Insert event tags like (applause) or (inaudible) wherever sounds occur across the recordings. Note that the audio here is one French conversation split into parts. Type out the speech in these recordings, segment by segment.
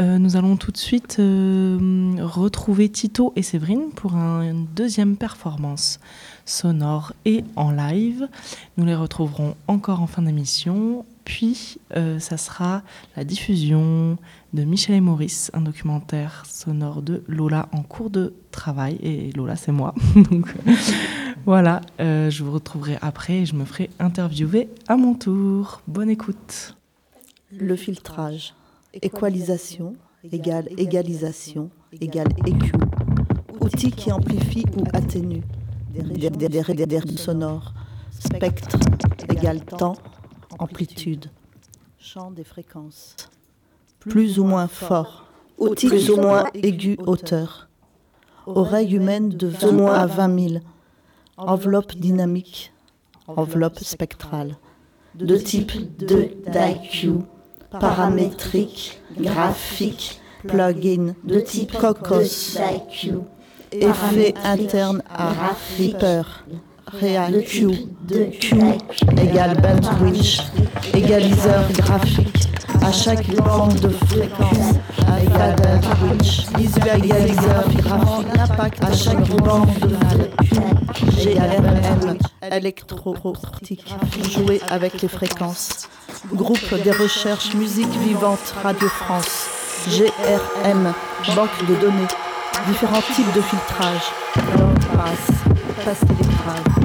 Euh, nous allons tout de suite euh, retrouver Tito et Séverine pour un- une deuxième performance sonore et en live. Nous les retrouverons encore en fin d'émission. Puis, euh, ça sera la diffusion de Michel et Maurice, un documentaire sonore de Lola en cours de travail. Et Lola, c'est moi. (laughs) Donc, voilà, je vous retrouverai après et je me ferai interviewer à mon tour. Bonne écoute. Le filtrage. Équalisation égale égalisation égale EQ. Outil qui amplifie ou atténue. Des, des, des, des- sonores. Spectre égale temps, amplitude. Champ des fréquences. Plus ou moins fort. Outil plus ou moins aigu, hauteur. Oreille humaine de 20 moins à 20 000. Enveloppe dynamique. Enveloppe spectrale. De type 2 d'IQ paramétrique, graphique, plugin de type Cocos, effet interne à Reaper, ReaQ, Q égale bandwidth, égaliseur graphique à chaque bande de fréquence visualiseur graphique. Impact à chaque bande de fréquence, GRM, électro-optique, jouer avec les fréquences. Groupe des recherches musique vivante Radio France, GRM, banque de données, différents types de filtrage, passe télétrage,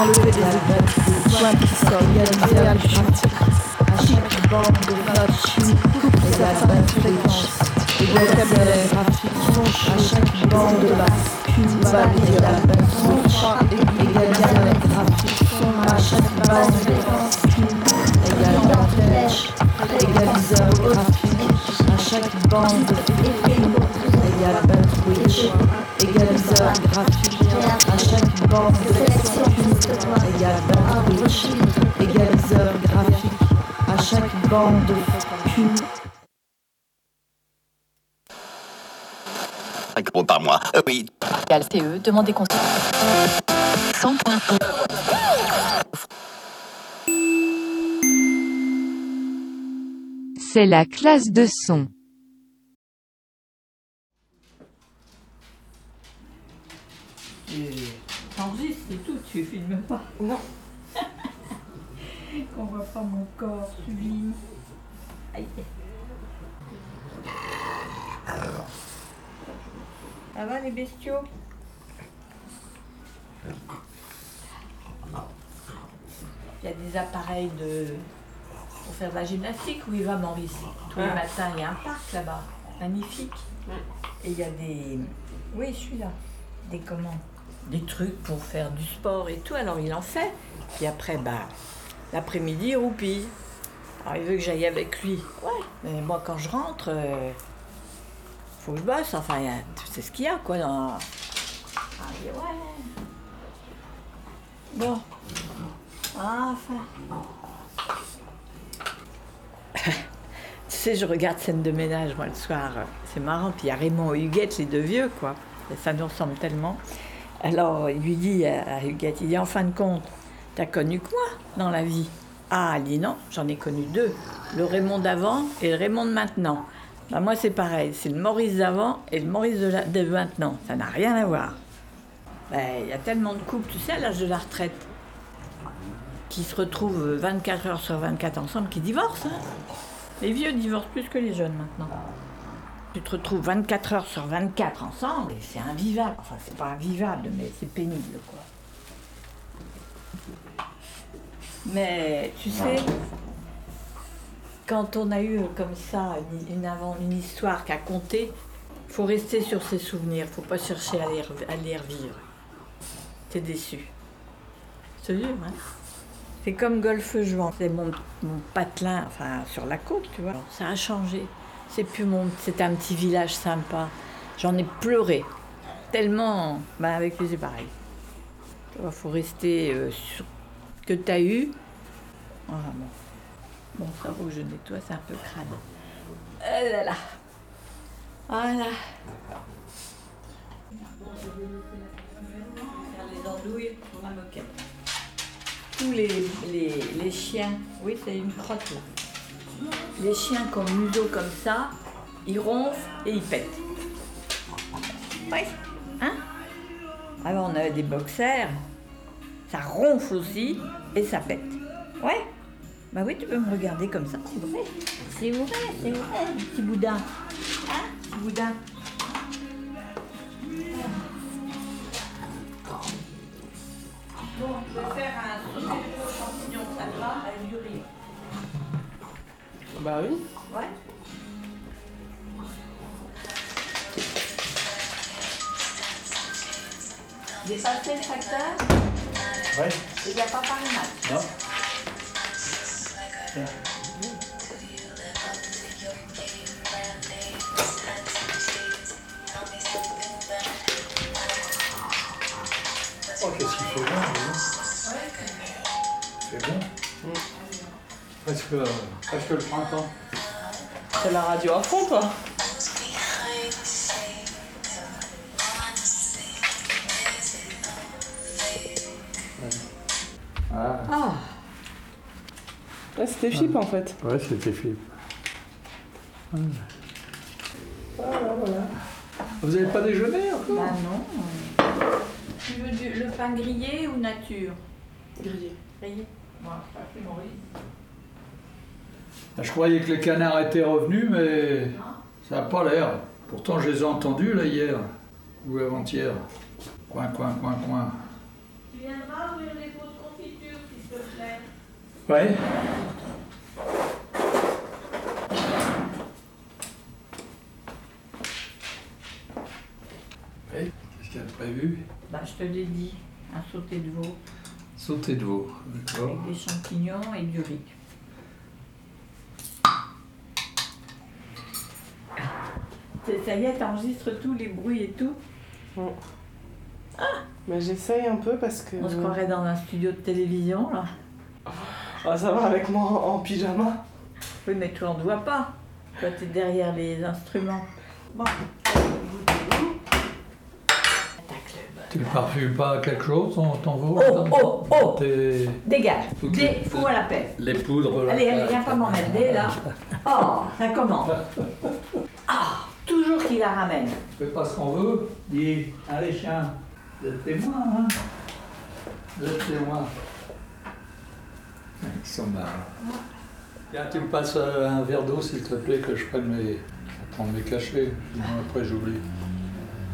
enlever les chaque bande de vocabulaire graphique, à chaque bande de basse, à chaque bande de égaliseur graphique, à chaque bande de bandwidth, égaliseur graphique, à chaque bande de fréquence, égale bandwidth, égaliseur graphique, à chaque bande de Q Répond par moi. Euh, Oui. Égale CE, demandez conseil. 100.1. C'est la classe de son. T'enregistres, c'est tout, tu filmes pas. Non. (laughs) Qu'on voit pas mon corps sublime. Aïe. Ça va les bestiaux? Il y a des appareils de... pour faire de la gymnastique où il va Maurice. Tous les matins, il y a un parc là-bas, magnifique. Et il y a des... Oui, je suis là. Des comment Des trucs pour faire du sport et tout. Alors il en fait. Puis après, bah, l'après-midi, il roupille. Alors il veut que j'aille avec lui. Ouais. Mais moi, quand je rentre, euh, faut que je bosse. Enfin, c'est ce qu'il y a, quoi. Dans... Ah, il dit, ouais. Bon. Enfin. (laughs) tu sais, je regarde scène de ménage, moi, le soir. C'est marrant. Puis il y a Raymond et Huguette, les deux vieux, quoi. Ça nous ressemble tellement. Alors, il lui dit à Huguette, il dit, en fin de compte, t'as connu que moi dans la vie? Ah, elle dit non, j'en ai connu deux. Le Raymond d'avant et le Raymond de maintenant. Bah, moi, c'est pareil. C'est le Maurice d'avant et le Maurice de, maintenant. Ça n'a rien à voir. Ben, Il y a tellement de couples, tu sais, à l'âge de la retraite, qui se retrouvent 24 heures sur 24 ensemble, qui divorcent. hein. Les vieux divorcent plus que les jeunes maintenant. Tu te retrouves 24 heures sur 24 ensemble et c'est invivable. Enfin, c'est pas invivable, mais c'est pénible, quoi. Mais tu sais, quand on a eu comme ça une, une avant- une histoire qu'à compter, faut rester sur ses souvenirs, faut pas chercher à les, rev- à les revivre. T'es déçu. Te jure, hein. C'est comme golfe jouant. C'est mon, mon patelin, enfin, sur la côte, tu vois. Ça a changé. C'est plus mon. C'était un petit village sympa. J'en ai pleuré. Tellement. Ben, avec lui, c'est pareil. Il faut rester euh, sur ce que tu as eu. Voilà, bon. Bon, ça que je nettoie, c'est un peu crade. Ah là là. La moquette. Tous les, les, les chiens, oui, c'est une crotte. là. Les chiens qui ont le museau comme ça, ils ronflent et ils pètent. Oui, hein? Avant, on avait des boxers, ça ronfle aussi et ça pète. Ouais Bah oui, tu peux me regarder comme ça, c'est vrai. C'est vrai, c'est vrai, petit boudin. Hein, petit boudin Bah oui. Ouais. J'ai passé le facteur, Ouais. il n'y a pas parlé mal. Non Presque, euh, presque le printemps. C'est la radio à fond, toi. Ah, Ah, Là, c'était Philippe, en fait. ouais, c'était Philippe. Vous n'avez pas déjeuné encore? Bah non. Tu veux du- le pain grillé ou nature? Grillé. Grillé. Bon, ça fait Maurice. Je croyais que les canards étaient revenus, mais ça n'a pas l'air. Pourtant, je les ai entendus là hier, ou avant-hier. Coin, coin, coin, coin. Tu viendras ouvrir les pots de confiture, s'il te plaît. Ouais. Oui, qu'est-ce qu'il y a de prévu? Bah, je te l'ai dit, un sauté de veau Sauter de veau, d'accord. avec des champignons et du riz. Ça y est, t'enregistres tous les bruits et tout. Mais j'essaye un peu parce que. On se croirait dans un studio de télévision, là. Ah, ça va avec moi en, en pyjama. Oui, mais toi, on ne te voit pas. Toi, t'es derrière les instruments. Bon. Tu ne parfumes pas quelque chose, veau Oh, oh, oh Tes- Dégage. Dé, fous à la paix. Les poudres là. Allez, allez, viens pas m'emmerder, là. (laughs) Oh, ça commence. Ah, toujours qu'il la ramène. On fait pas ce qu'on veut. Dis, allez chien, vous êtes témoins, hein Vous êtes témoins. Ils sont marrants. Viens, tu me passes euh, un verre d'eau, s'il te plaît, que je prenne mes... prendre mes cachets. Sinon, après, j'oublie.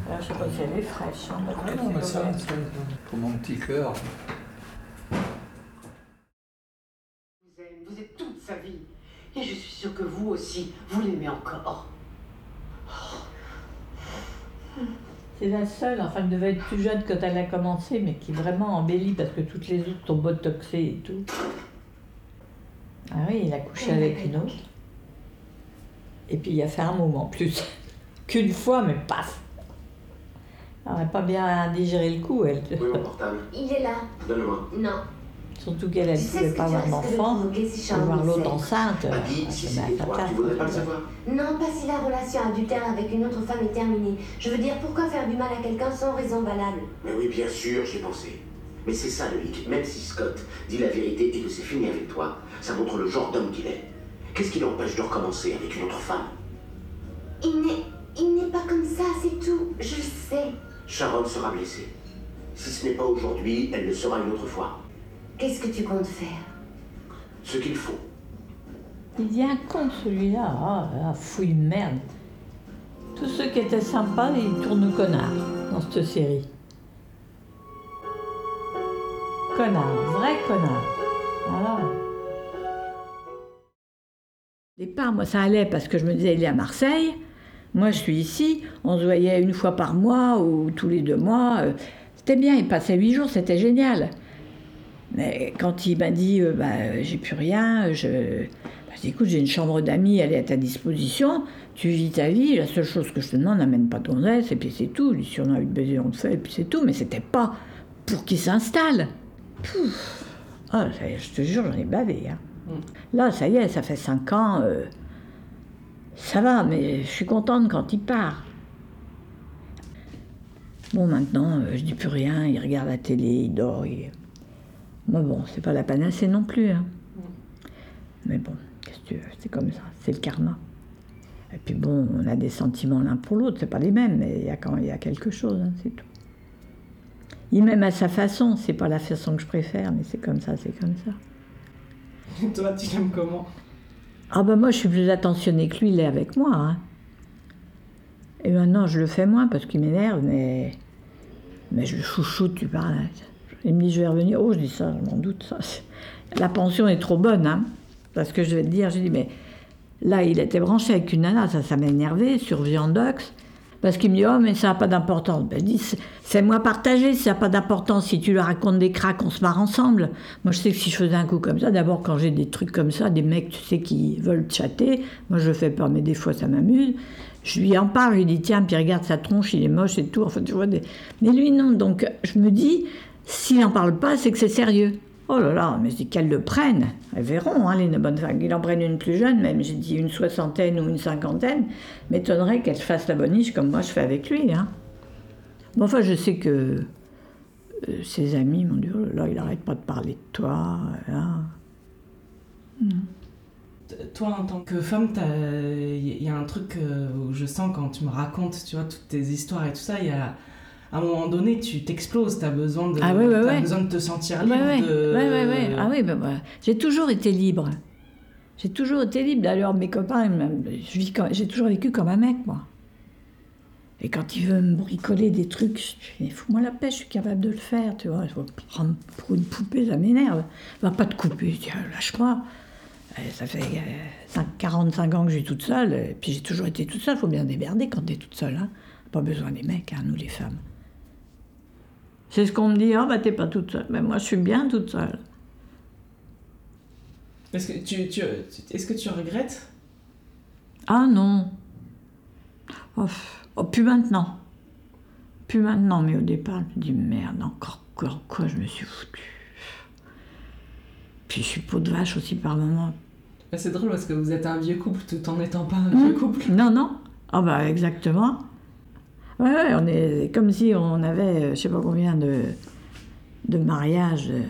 Alors, je sais pas si elle est fraîche. Hein, Ah non, mais ça, ça, pour mon petit cœur. vous aime, vous êtes toute sa vie. Et je suis sûre que vous aussi, vous l'aimez encore. C'est la seule, enfin, elle devait être plus jeune quand elle a commencé, mais qui vraiment embellit parce que toutes les autres sont botoxées et tout. Ah oui, il a couché avec une autre. Et puis il a fait un moment plus. (laughs) Qu'une fois, mais paf Elle n'a pas bien digéré le coup, elle. Oui, mon portable. Il est là. Donne-le-moi. Non. Surtout qu'elle ne pouvait pas tu avoir d'enfant. voir le l'autre enceinte, Ah, elle dis, se si c'était sa toi, tu voudrais pas le savoir. Non, pas si la relation adultère avec une autre femme est terminée. Je veux dire, pourquoi faire du mal à quelqu'un sans raison valable? Mais oui, bien sûr, j'y ai pensé. Mais c'est ça, Loïc. Même si Scott dit la vérité et que c'est fini avec toi, ça montre le genre d'homme qu'il est. Qu'est-ce qui l'empêche de recommencer avec une autre femme? Il n'est... Il n'est pas comme ça, c'est tout. Je le sais. Sharon sera blessée. Si ce n'est pas aujourd'hui, elle le sera une autre fois. Qu'est-ce que tu comptes faire? Ce qu'il faut. Il dit un con celui-là, ah, ah, fouille de merde. Tous ceux qui étaient sympas, ils tournent au connard dans cette série. Connard, vrai connard. Voilà. Au départ, moi, ça allait parce que je me disais, il est à Marseille. Moi, je suis ici. On se voyait une fois par mois ou tous les deux mois. Euh, C'était bien, il passait huit jours, c'était génial. Mais quand il m'a dit, euh, bah, j'ai plus rien, je. Bah, écoute, j'ai une chambre d'amis, elle est à ta disposition, tu vis ta vie, la seule chose que je te demande, n'amène pas de gonzesse, et puis c'est tout. Si on a eu de baiser, on le fait, et puis c'est tout. Mais c'était pas pour qu'il s'installe. Pouf. Ah, ça y est, je te jure, j'en ai bavé. hein. Là, ça y est, ça fait cinq ans. euh, Ça va, mais je suis contente quand il part. Bon, maintenant, euh, je dis plus rien, il regarde la télé, il dort. il- Moi, bon, c'est pas la panacée non plus. hein. Mais bon, qu'est-ce que tu veux, c'est comme ça, c'est le karma. Et puis bon, on a des sentiments l'un pour l'autre, c'est pas les mêmes, mais il y a quand il y a quelque chose, hein, c'est tout. Il m'aime à sa façon, c'est pas la façon que je préfère, mais c'est comme ça, c'est comme ça. (laughs) Toi, tu l'aimes comment? Ah ben moi je suis plus attentionnée que lui, il est avec moi. hein. Et maintenant je le fais moins parce qu'il m'énerve, mais... mais je le chouchoute, tu parles. Il me dit je vais revenir. Oh je dis ça, je m'en doute. La pension est trop bonne, hein. Parce que je vais te dire, j'ai dit mais là il était branché avec une nana, ça, ça m'a énervé sur Viandox. Parce qu'il me dit, oh, mais ça n'a pas d'importance. Ben, je dis, C'est- fais-moi partager, si ça n'a pas d'importance. Si tu leur racontes des cracks, on se marre ensemble. Moi, je sais que si je faisais un coup comme ça, d'abord, quand j'ai des trucs comme ça, des mecs, tu sais, qui veulent chatter, moi, je fais pas, mais des fois, ça m'amuse. Je lui en parle, je lui dis, tiens, puis regarde sa tronche, il est moche et tout. Enfin, tu vois, des... Mais lui, non. Donc, je me dis, s'il n'en parle pas, c'est que c'est sérieux. Oh là là, mais je dis qu'elles le prennent. Elles verront, hein, les bonnes femmes. Qu'ils en prennent une plus jeune, même, j'ai dit une soixantaine ou une cinquantaine. M'étonnerait qu'elle fasse la boniche comme moi je fais avec lui. Hein. Bon, enfin, je sais que euh, ses amis m'ont dit, oh là là, il arrête pas de parler de toi. hein. Toi, en tant que femme, il y a un truc euh, où je sens quand tu me racontes, tu vois, toutes tes histoires et tout ça, il y a... À un moment donné, tu t'exploses, t'as besoin de, Ah ouais, ouais, t'as ouais. besoin de te sentir libre. De... Ah oui, ben voilà. J'ai toujours été libre. J'ai toujours été libre. D'ailleurs, mes copains, je j'ai toujours vécu comme un mec, moi. Et quand il veut me bricoler des trucs, je dis, fous-moi la paix, je suis capable de le faire, tu vois. Il faut me prendre pour une poupée, ça m'énerve. Va pas te couper, je dis, Ah, lâche-moi. Eh, Ça fait euh, cinq- 45 ans que je suis toute seule, et puis j'ai toujours été toute seule. faut bien démerder quand t'es toute seule. Hein. Pas besoin des mecs, hein, nous les femmes. C'est ce qu'on me dit, ah bah t'es pas toute seule. Mais moi je suis bien toute seule. Est-ce que tu, tu, est-ce que tu regrettes? Ah non. Oh, oh, plus maintenant. Plus maintenant, mais au départ, je me dis merde, encore quoi, quoi je me suis foutu. Puis je suis peau de vache aussi par moments. Bah, C'est drôle parce que vous êtes un vieux couple tout en n'étant pas un vieux couple. Non, non. Ah bah exactement. Ouais, on est comme si on avait, euh, je sais pas combien de, de mariages. euh.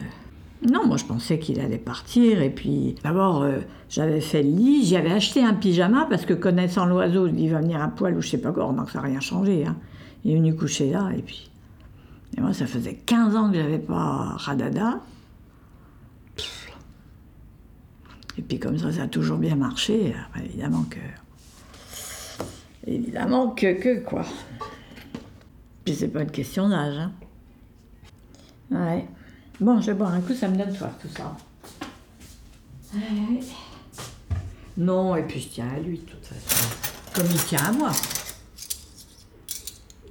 Non, moi je pensais qu'il allait partir et puis d'abord euh, j'avais fait le lit, j'y avais acheté un pyjama parce que connaissant l'oiseau, il va venir à poil ou je sais pas quoi, donc ça n'a rien changé. Hein. Il est venu coucher là et puis. Et moi ça faisait 15 ans que j'avais pas radada. Pff. Et puis comme ça, ça a toujours bien marché, évidemment que. Évidemment que, que quoi. Puis c'est pas une question d'âge. Hein. Ouais. Bon, je vais boire un coup, ça me donne soif tout ça. Ouais. Non, et puis je tiens à lui de toute façon. Comme il tient à moi.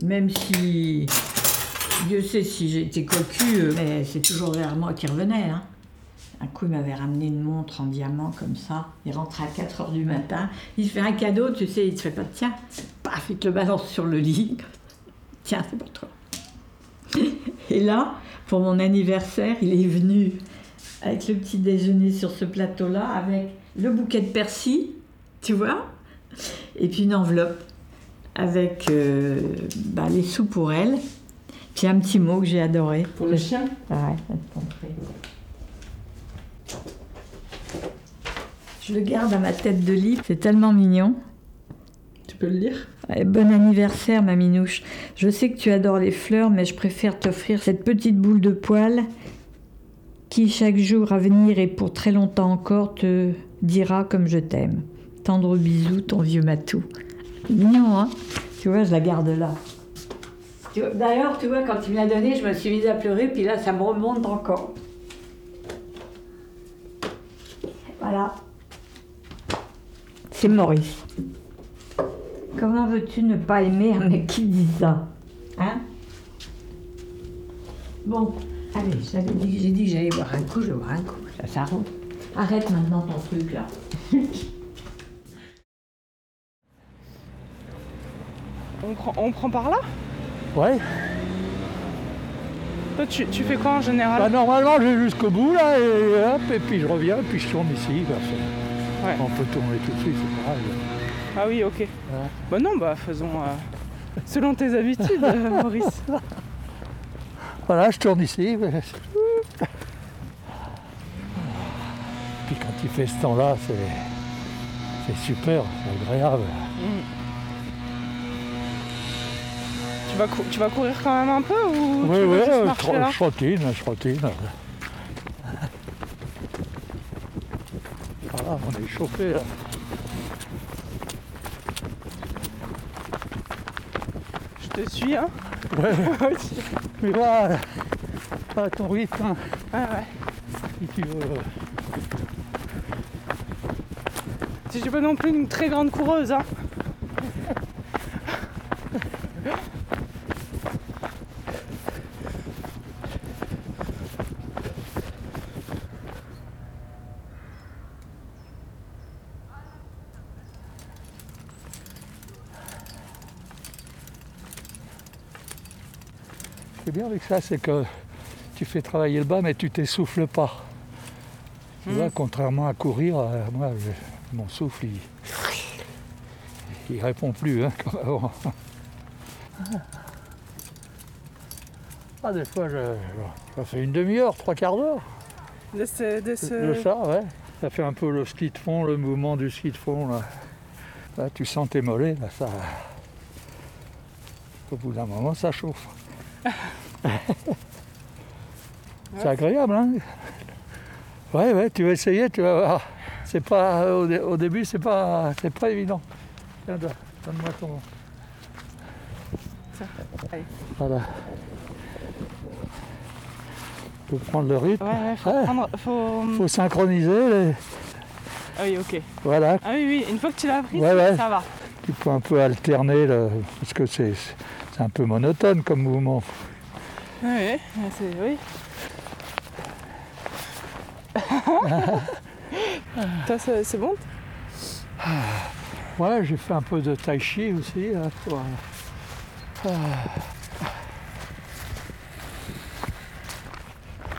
Même si. Dieu sait si été cocu, euh, mais c'est toujours vers moi qui revenait. Hein. Un coup, il m'avait ramené une montre en diamant comme ça. Il rentre à 4 heures du matin. Il se fait un cadeau, tu sais, il te fait pas tiens. Paf, il te le balance sur le lit. Tiens, c'est pour toi. Et là, pour mon anniversaire, il est venu avec le petit déjeuner sur ce plateau-là, avec le bouquet de persil, tu vois, et puis une enveloppe avec euh, bah, les sous pour elle, puis un petit mot que j'ai adoré. Pour le chien? Ah ouais, je le garde à ma tête de lit, c'est tellement mignon. Tu Bon anniversaire, ma minouche. Je sais que tu adores les fleurs, mais je préfère t'offrir cette petite boule de poil qui, chaque jour à venir et pour très longtemps encore, te dira comme je t'aime. Tendre bisous, ton vieux matou. Mignon, hein? Tu vois, je la garde là. Tu D'ailleurs, tu vois, quand il me l'a donné, je me suis mise à pleurer, puis là, ça me remonte encore. Voilà. C'est Maurice. Comment veux-tu ne pas aimer un mec qui dit ça Hein Bon, allez, j'avais dit- j'ai dit que j'allais boire un coup, je vais boire un coup. Ça, ça roule. Arrête maintenant ton truc là. (laughs) on prend, on prend par là? Ouais. Toi, tu, tu fais quoi en général? Bah, normalement, je vais jusqu'au bout, là, et hop, et puis je reviens, et puis je tourne ici. C'est- Ouais. On peut tourner tout de suite, c'est pareil. Ah oui, ok. Bah non, bah faisons euh, selon tes habitudes, euh, (laughs) Maurice. Voilà, je tourne ici. Puis quand il fait ce temps-là, c'est, c'est super, c'est agréable. Tu vas, cou- tu vas courir quand même un peu ou Oui, tu oui, je, tro- je trottine, je trottine. Voilà, on est chauffé là. Te suis, hein Ouais. (laughs) Mais va à ton rythme, hein, Ouais, ouais. si tu veux. Je suis pas non plus une très grande coureuse, hein. Qui est bien avec ça, c'est que tu fais travailler le bas, mais tu t'essouffles pas. Tu vois, contrairement à courir, euh, moi, je- mon souffle, il, il répond plus, hein, comme avant. Ah, des fois, je, je fais une demi-heure, trois quarts d'heure De ce, de ce- de ça, ouais. Ça fait un peu le ski de fond, le mouvement du ski de fond, là. Là, tu sens tes mollets, là, ça... Au bout d'un moment, ça chauffe. C'est agréable, hein Ouais, ouais, tu vas essayer, tu vas voir. C'est pas... Au, dé- au début, c'est pas... C'est pas évident. Tiens, donne- donne-moi ton... allez. Voilà. Faut prendre le rythme. Ouais, ouais, faut Ouais. prendre. Faut... Faut synchroniser les... Ah oui, ok. Voilà, Ah oui, oui, une fois que tu l'as pris, Ouais, ouais. ça va. Tu peux un peu alterner, le- parce que c'est c'est un peu monotone comme mouvement. Oui, ah, c'est. Oui. (laughs) Toi, c'est bon? Ouais, j'ai fait un peu de tai chi aussi. là, pour, euh, ah.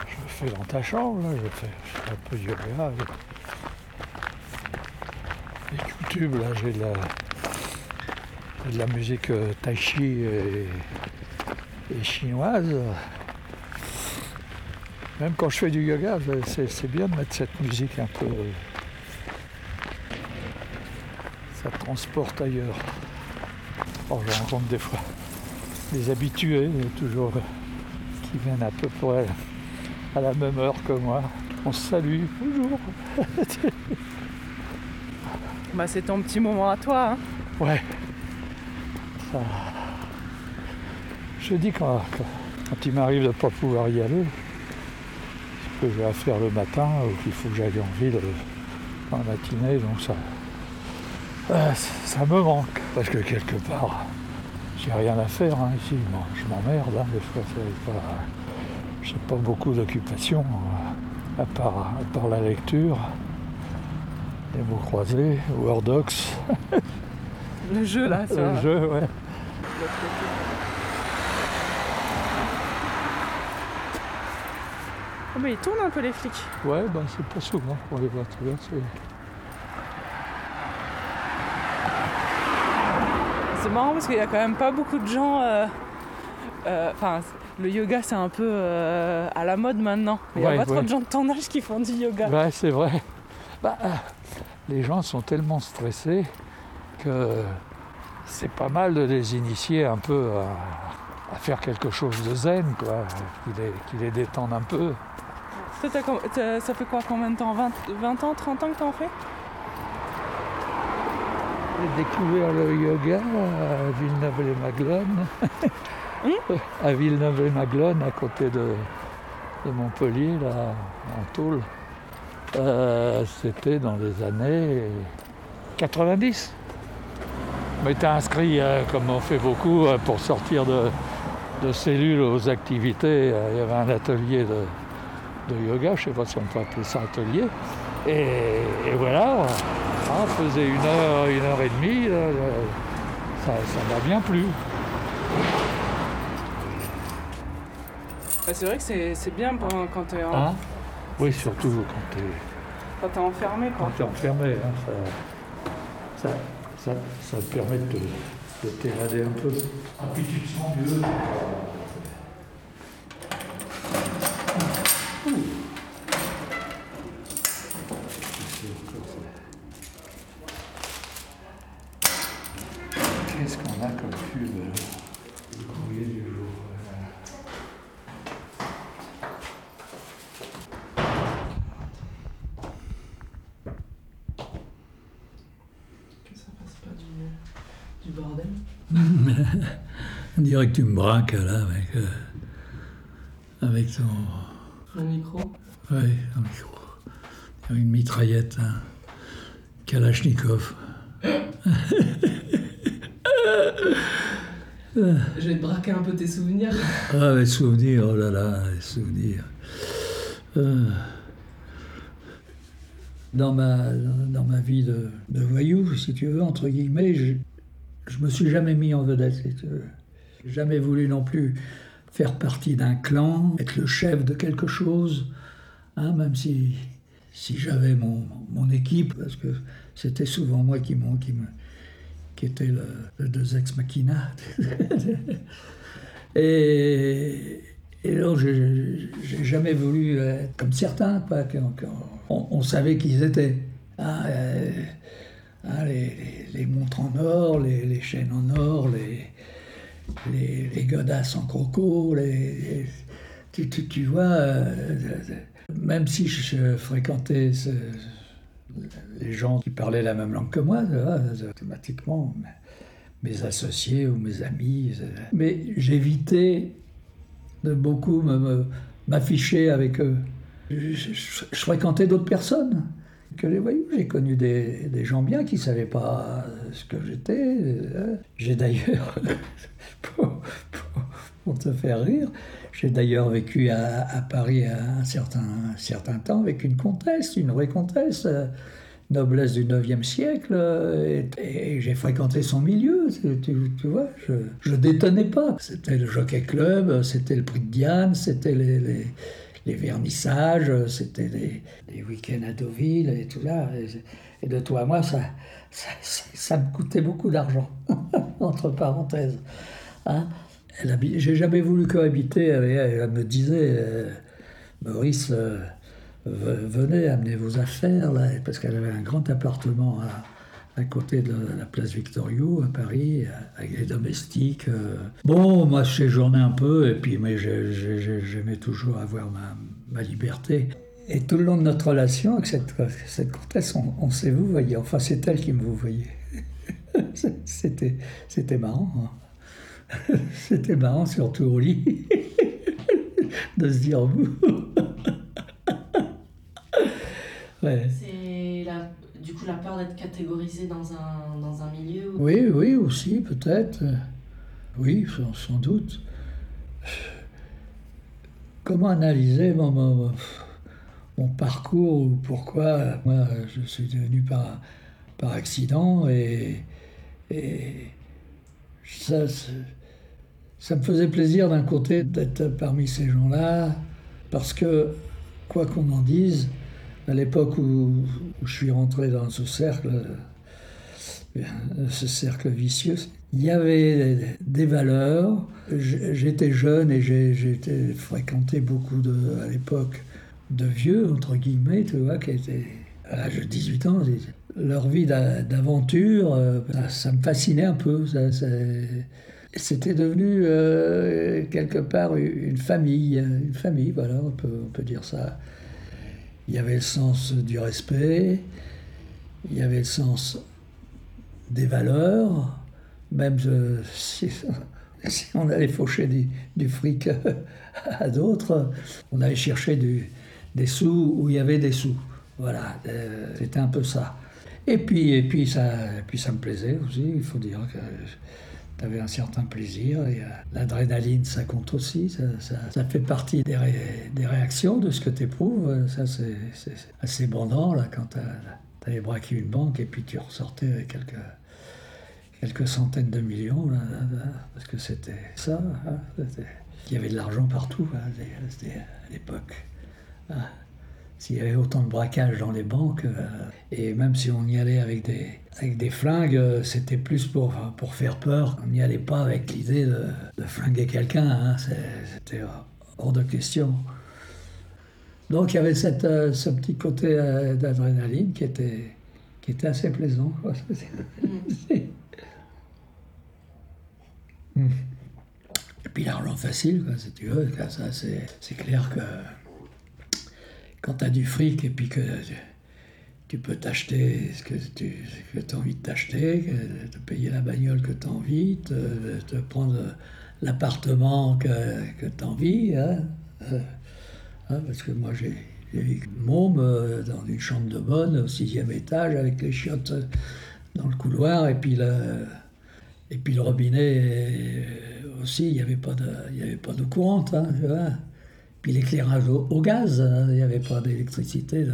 Je fais dans ta chambre, là, je fais, je fais un peu de yoga. Et YouTube, là, j'ai de la, de la musique euh, tai chi et, et chinoise. Même quand je fais du yoga, c'est bien de mettre cette musique un peu. Ça te transporte ailleurs. Or, je rencontre des fois des habitués, euh, toujours, euh, qui viennent à peu près à la même heure que moi. On se salue, bonjour. (laughs) Bah, c'est ton petit moment à toi. Hein. Ouais. Ça- Je dis quand, il m'arrive de ne pas pouvoir y aller, que j'ai à faire le matin ou qu'il faut que j'aille en ville euh, en matinée, donc ça, euh, ça me manque. Parce que quelque part, j'ai rien à faire hein, ici. Je m'emmerde, hein, des fois, c'est pas, j'ai pas beaucoup d'occupation, euh, à, part, à part la lecture, les mots croisés, Wordox. (laughs) Le jeu, là, ça. Le jeu, ouais. Oh, mais ils tournent un peu les flics. Ouais, ben c'est pas souvent qu'on les voit traverser. C'est marrant parce qu'il y a quand même pas beaucoup de gens. euh, euh, Enfin, le yoga c'est un peu euh, à la mode maintenant. Il n'y a Ouais, pas trop de gens de ton âge qui font du yoga. Ouais, c'est vrai. Bah, les gens sont tellement stressés que c'est pas mal de les initier un peu à, à faire quelque chose de zen, quoi, qui les, qui les détendent un peu. Toi, ça fait quoi combien de temps 20, 20 ans, 30 ans que t'en fais? J'ai découvert le yoga à Villeneuve-les-Maglones. (laughs) à Villeneuve-les-Maglones, à côté de, de Montpellier, là, en Toul. Euh, C'était dans les années 90. M'étais inscrit, euh, comme on fait beaucoup, euh, pour sortir de, de cellules aux activités. Euh, Il y avait un atelier de, de yoga, je ne sais pas si on peut appeler ça atelier. Et, et voilà, on faisait une heure, une heure et demie, là, ça m'a bien plu. Bah, C'est vrai que c'est bien quand t'es en- Hein? Oui, surtout quand tu es, quand t'es enfermé. Quoi. quand t'es enfermé. hein, ça, ça- Ça, ça te permet de de un peu. Ah, puis tu te sens mieux. Qu'est-ce qu'on a comme pub Le courrier du jour. voilà. Que ça fasse pas du, du bordel. Que tu me braques là avec, euh, avec ton. Le micro. Ouais, un micro. Une mitraillette, hein. Kalachnikov. Je vais te braquer un peu tes souvenirs. Ah, les souvenirs, oh là là, les souvenirs. Euh, Dans ma, dans ma vie de, de voyou, si tu veux, entre guillemets, je, je me suis jamais mis en vedette, si tu veux. Jamais voulu non plus faire partie d'un clan, être le chef de quelque chose, hein, même si, si j'avais mon, mon équipe, parce que c'était souvent moi qui, qui, me, qui était le, deux ex machina. (laughs) et, et j'ai jamais voulu être comme certains, quand on, savait qui ils étaient. hein, les, montres en or, les chaînes en or, les, les, godasses en croco, tu, vois, euh, même si je fréquentais les gens qui parlaient la même langue que moi, automatiquement, mes associés ou mes amis, euh, mais j'évitais de beaucoup m'afficher avec eux. Je fréquentais d'autres personnes que les voyous. J'ai connu des, gens bien qui ne savaient pas ce que j'étais. euh. J'ai d'ailleurs, (laughs) pour, te faire rire, j'ai d'ailleurs vécu à, Paris un certain, un certain temps avec une comtesse, une vraie comtesse, euh, noblesse du 9e siècle, euh, et, j'ai fréquenté son milieu, tu, vois, je, je détonnais pas. C'était le Jockey Club, c'était le prix de Diane, c'était les- les vernissages, c'était les week-ends à Deauville et tout là. Et, de toi à moi, ça, ça, me coûtait beaucoup d'argent, (laughs) entre parenthèses. Hein J'ai jamais voulu cohabiter avec elle. Me disait, euh, Maurice, euh, ve- venez, amenez vos affaires, là, parce qu'elle avait un grand appartement à, à côté de la place Victorio, à Paris, avec des domestiques. euh. Bon, moi, je séjournais un peu, et puis, mais j'ai- j'ai- j'ai- j'aimais toujours avoir ma, ma liberté. Et tout le long de notre relation avec cette, cette comtesse, on, on s'est vous voyez. Enfin, c'est elle qui me vous voyait. (laughs) C'était, c'était marrant. hein. (laughs) C'était marrant, surtout au lit, (laughs) de se dire vous. Ouais. C'est la, du coup la peur d'être catégorisé dans un, dans un milieu. Oui, oui, aussi, peut-être. Oui, sans, doute. Comment analyser mon, mon, parcours ou pourquoi? Moi je suis devenu par, par accident et, et ça, ça me faisait plaisir d'un côté d'être parmi ces gens-là parce que, quoi qu'on en dise, à l'époque où, je suis rentré dans ce cercle, ce cercle vicieux. Il y avait des valeurs. J'étais jeune et j'ai fréquenté beaucoup à l'époque de vieux, entre guillemets, tu vois, qui étaient à l'âge de 18 ans. Leur vie d'a- d'aventure, euh, ça, me fascinait un peu. C'était devenu euh, quelque part une famille, une famille, voilà, on peut dire ça. Il y avait le sens du respect, il y avait le sens des valeurs, même euh, (laughs) si, on allait faucher du, fric (laughs) à d'autres, on allait chercher des sous où il y avait des sous. Voilà, euh, c'était un peu ça. Et puis, et puis, ça, et puis ça me plaisait aussi, il faut dire que avais un certain plaisir. Et euh, l'adrénaline, ça compte aussi, ça, ça- fait partie des, ré- des réactions de ce que tu éprouves. Ça, c'est assez bandant là, quand tu avais braqué une banque et puis tu ressortais avec quelques, quelques centaines de millions, là, parce que c'était ça. hein, Il y avait de l'argent partout hein, à l'époque. hein. S'il y avait autant de braquages dans les banques, euh, et même si on y allait avec des, avec des flingues, euh, c'était plus pour, pour faire peur. On n'y allait pas avec l'idée de, de flinguer quelqu'un, hein. C'était hors de question. Donc il y avait cette, euh, ce petit côté d'adrénaline qui était, qui était assez plaisant. Hmm. (laughs) Et puis l'argent facile, quoi, si tu veux, c'est clair que quand tu as du fric et puis que tu, peux t'acheter ce que tu as envie de t'acheter, que- de payer la bagnole que tu as envie, de te prendre l'appartement que, que tu as envie. hein, euh, hein, parce que moi j'ai vécu môme euh, dans une chambre de bonne au sixième étage avec les chiottes dans le couloir et puis le, et puis le robinet euh, aussi, il n'y avait pas de, courante. Hein. Puis l'éclairage au, gaz, hein, il n'y avait pas d'électricité.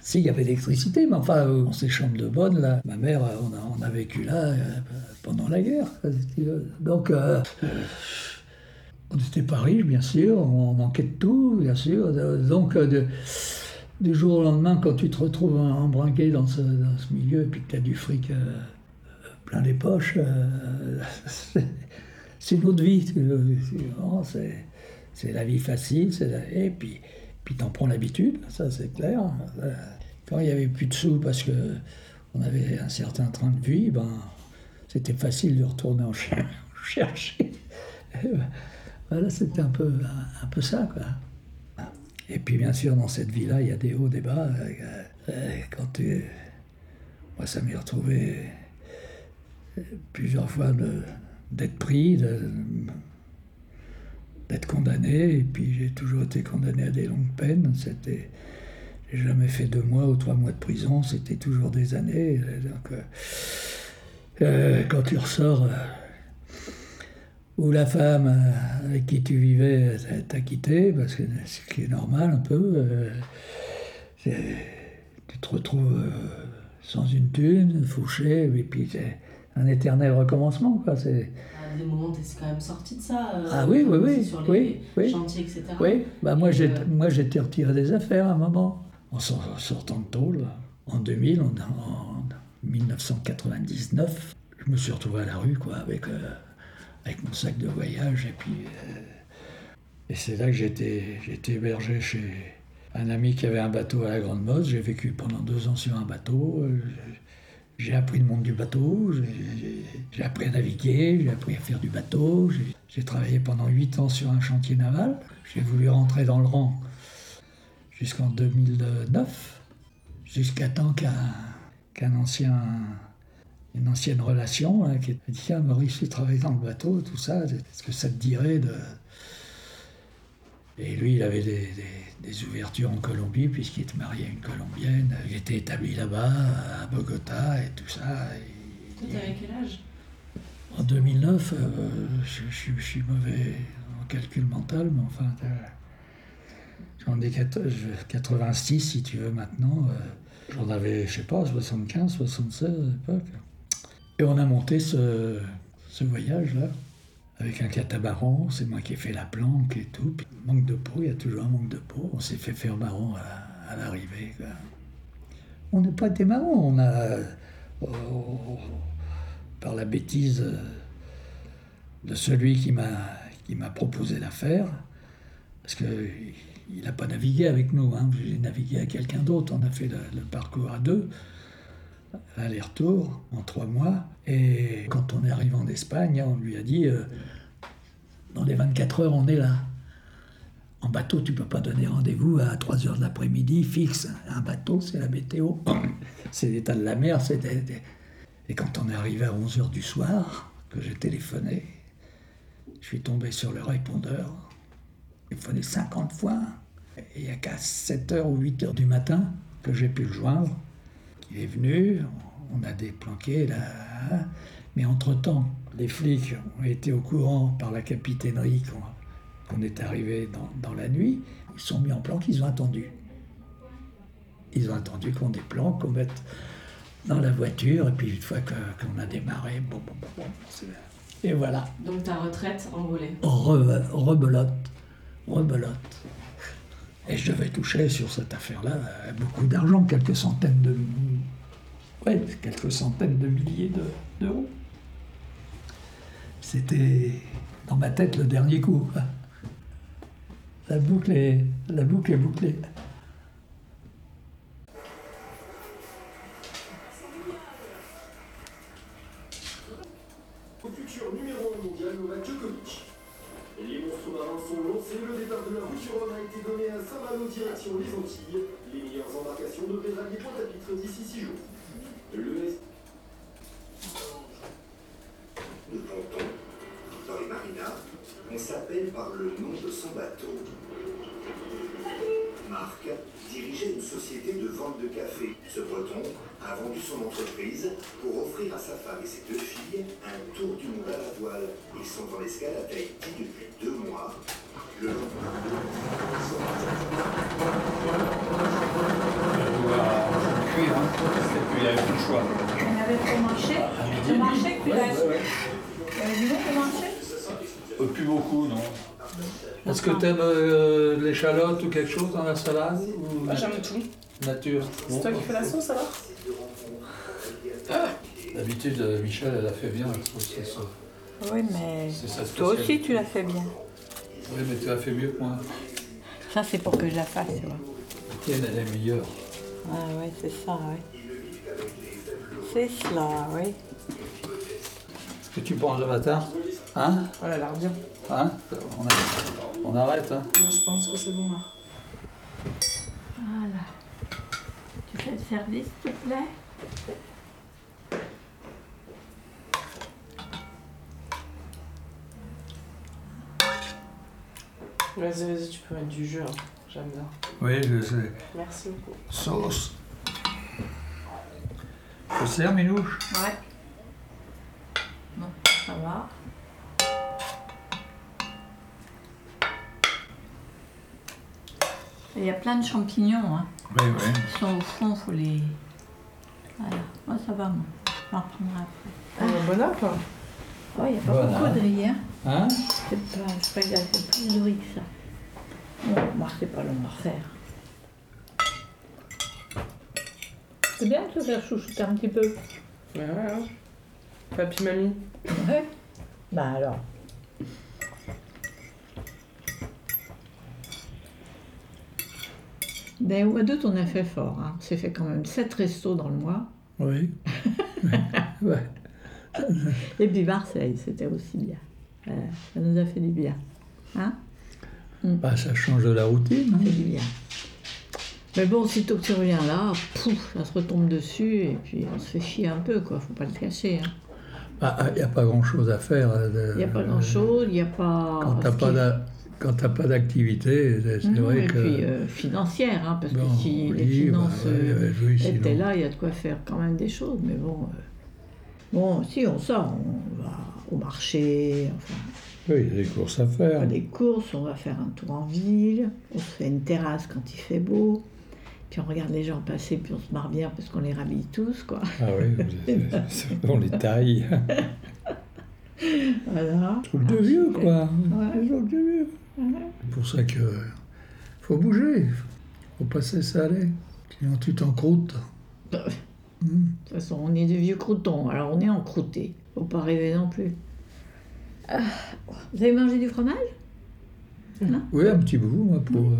Si, il y avait l'électricité, mais enfin, euh, dans ces chambres de bonne, là, ma mère, euh, on a, vécu là euh, pendant la guerre. Donc, on n'était pas riches, bien sûr, on manquait de tout, bien sûr. Donc, du jour au lendemain, quand tu te retrouves embringué dans ce, dans ce milieu puis que tu as du fric plein les poches, (laughs) c'est- une autre vie. C'est- C'est la vie facile, la- et puis, puis t'en prends l'habitude, ça c'est clair. Euh, Quand il n'y avait plus de sous parce que on avait un certain train de vie, ben, c'était facile de retourner en cher- (laughs) chercher. Voilà, c'était un peu, peu ça. Et puis, bien sûr, dans cette vie-là, il y a des hauts, des bas. Euh, euh, Quand tu... Moi, ça m'est retrouvé plusieurs fois d'être pris, d'être condamné, et puis j'ai toujours été condamné à des longues peines. C'était... J'ai jamais fait deux mois ou trois mois de prison, c'était toujours des années. Donc, euh, euh, quand tu ressors, euh, ou la femme euh, avec qui tu vivais t'a- quitté, parce que ce qui est normal un peu, tu te retrouves sans une thune, fauché, et puis c'est un éternel recommencement. Quoi. C'est, À des moments, t'es quand même sorti de ça. euh, Ah oui, oui, oui, Sur les oui, chantiers, etc. Oui, bah moi, Et, j'ai, euh, j'étais retiré des affaires à un moment. En sor- en sortant de tôle, en 2000, en, en 1999, je me suis retrouvé à la rue, quoi, avec, euh, avec mon sac de voyage. Et puis. euh, et c'est là que j'étais, j'étais hébergé chez un ami qui avait un bateau à la Grande Motte. J'ai vécu pendant deux ans sur un bateau. euh, J'ai appris le monde du bateau, j'ai- appris à naviguer, j'ai appris à faire du bateau. j'ai- travaillé pendant huit ans sur un chantier naval. J'ai voulu rentrer dans le rang jusqu'en 2009, jusqu'à temps qu'un ancien, une ancienne relation hein, qui a dit Tiens, Maurice, tu travailles dans le bateau, tout ça, est-ce que ça te dirait de. Et lui, il avait des- des ouvertures en Colombie, puisqu'il était marié à une Colombienne. Il était établi là-bas, à Bogota et tout ça. Toi, t'avais quel âge? En 2009, euh, je, je- je suis mauvais en calcul mental, mais enfin, j'en ai quat- je- 86 si tu veux maintenant. euh, j'en avais, je sais pas, 75, 76 à l'époque. Et on a monté ce, ce voyage-là avec un catamaran. C'est moi qui ai fait la planque et tout. Puis, manque de peau, il y a toujours un manque de peau. On s'est fait faire marron à, à l'arrivée. On n'a pas été marron, on a. euh, oh, par la bêtise euh, de celui qui m'a proposé l'affaire, parce que il n'a pas navigué avec nous, hein. j'ai navigué avec quelqu'un d'autre, on a fait le parcours à deux, l'aller-retour en trois mois, et quand on est arrivé en Espagne, on lui a dit, euh, dans les 24 heures, on est là. En bateau, tu peux pas donner rendez-vous à 3 heures de l'après-midi fixe. Un bateau, c'est la météo. (coughs) C'est l'état de la mer, des- et quand on est arrivé à 11h du soir, que j'ai téléphoné, je suis tombé sur le répondeur. J'ai téléphoné 50 fois. Et il n'y a qu'à 7h ou 8h du matin que j'ai pu le joindre. Il est venu, on a déplanqué là. hein. Mais entre-temps, les flics ont été au courant par la capitainerie qu'on qu'on est arrivé dans, dans la nuit. Ils se sont mis en planque, ils ont attendu. Ils ont attendu qu'on déplanque, qu'on mette dans la voiture, et puis une fois qu'on a démarré, bon, bon, bon, bon, c'est- et voilà, Donc ta retraite envolée. Re- rebelote, rebelote. Et je devais toucher sur cette affaire-là euh, beaucoup d'argent, quelques centaines de, ouais, quelques centaines de milliers de- d'euros. C'était dans ma tête le dernier coup. La boucle est, la boucle est bouclée. Au futur numéro 1 mondial Djokovic. Les monstres marins sont lancés, le départ de la Rome a été donné à Saint-Malo direction les Antilles. Les meilleures embarcations devraient rallier Pointe-à-Pitre d'ici 6 jours. Le S- Nous pontons dans les marinas. On s'appelle par le nom de son bateau. Marc dirigeait une société de vente de café. Ce breton a vendu son entreprise pour offrir à sa femme et ses deux filles un tour du monde à la voile. Ils sont en escale à Tahiti depuis deux mois. Le Cuir, hein. Et puis il avait plus le choix. On avait pour marcher Le marché. Il avait Euh, Plus beaucoup, non. Est-ce que tu aimes l'échalote ou quelque chose dans la salade ou... Ah, j'aime tout. Nature. C'est toi qui fais la sauce alors D'habitude, euh, Michel, elle a fait bien, je trouve. C'est ça. Oui, mais toi aussi tu l'as fait bien. Oui, mais tu as fait mieux que moi. Ça, c'est pour que je la fasse, tu vois. La tienne, elle est meilleure. Ah ouais, c'est ça, oui. C'est cela, oui. Qu'est-ce que tu penses de matin Hein? Elle a l'air bien. Hein? On, a- on arrête, hein? Moi, je pense que c'est bon là. Voilà. Tu fais le service, s'il te plaît Vas-y, vas-y, tu peux mettre du jus. hein. J'aime bien. Oui, je sais. Merci beaucoup. Sauce. Je sers, Minouche? Ouais. Bon, ça va. Il y a plein de champignons, hein. Oui, oui. Ils sont au fond, faut les. Voilà. Moi, ça va, moi. Je m'en reprendrai après. Ah, bon app Oh, il n'y a pas beaucoup de riz, hein. Hein C'est pas, a fait plus de riz que ça. Bon, moi, c'est pas long à refaire. C'est bien de se faire chouchouter un petit peu. Ouais, ouais, ouais. Papy, mamie. Ouais. Bah alors. Ben, au mois d'août, on a fait fort. Hein. On s'est fait quand même 7 restos dans le mois. Oui. (laughs) ouais. Et puis Marseille, c'était aussi bien. Euh, ça nous a fait du bien. Hein Bah, ça change de la routine. Ça hein. fait du bien. Mais bon, sitôt que tu reviens là, pouf, ça se retombe dessus et puis on se fait chier un peu, quoi. Faut pas le cacher. Hein. Bah, Il n'y a pas grand-chose à faire. euh, de- Il n'y a pas grand-chose, il n'y a pas. Quand t'as ce pas qui- quand t'as pas d'activité, c'est vrai et que. puis euh, financière, hein, parce Bon, que si les finances bah, ouais, euh, sinon. étaient là, il y a de quoi faire quand même des choses. Mais bon, euh, bon, si on sort, on va au marché, enfin, Oui, il y a des courses à on faire. va des courses, on va faire un tour en ville, on se fait une terrasse quand il fait beau, puis on regarde les gens passer, puis on se marre bien parce qu'on les rhabille tous, quoi. Ah oui, on (laughs) les taille. Voilà. Truc de vieux, quoi. Ouais. Des trucs de vieux. C'est pour ça que faut bouger, faut pas se laisser aller. Sinon tu t'encroutes. De toute façon, on est des vieux croutons, alors on est encroutés. Faut pas rêver non plus. Ah, vous avez mangé du fromage? Non? Oui, un petit bout, moi, pour, euh,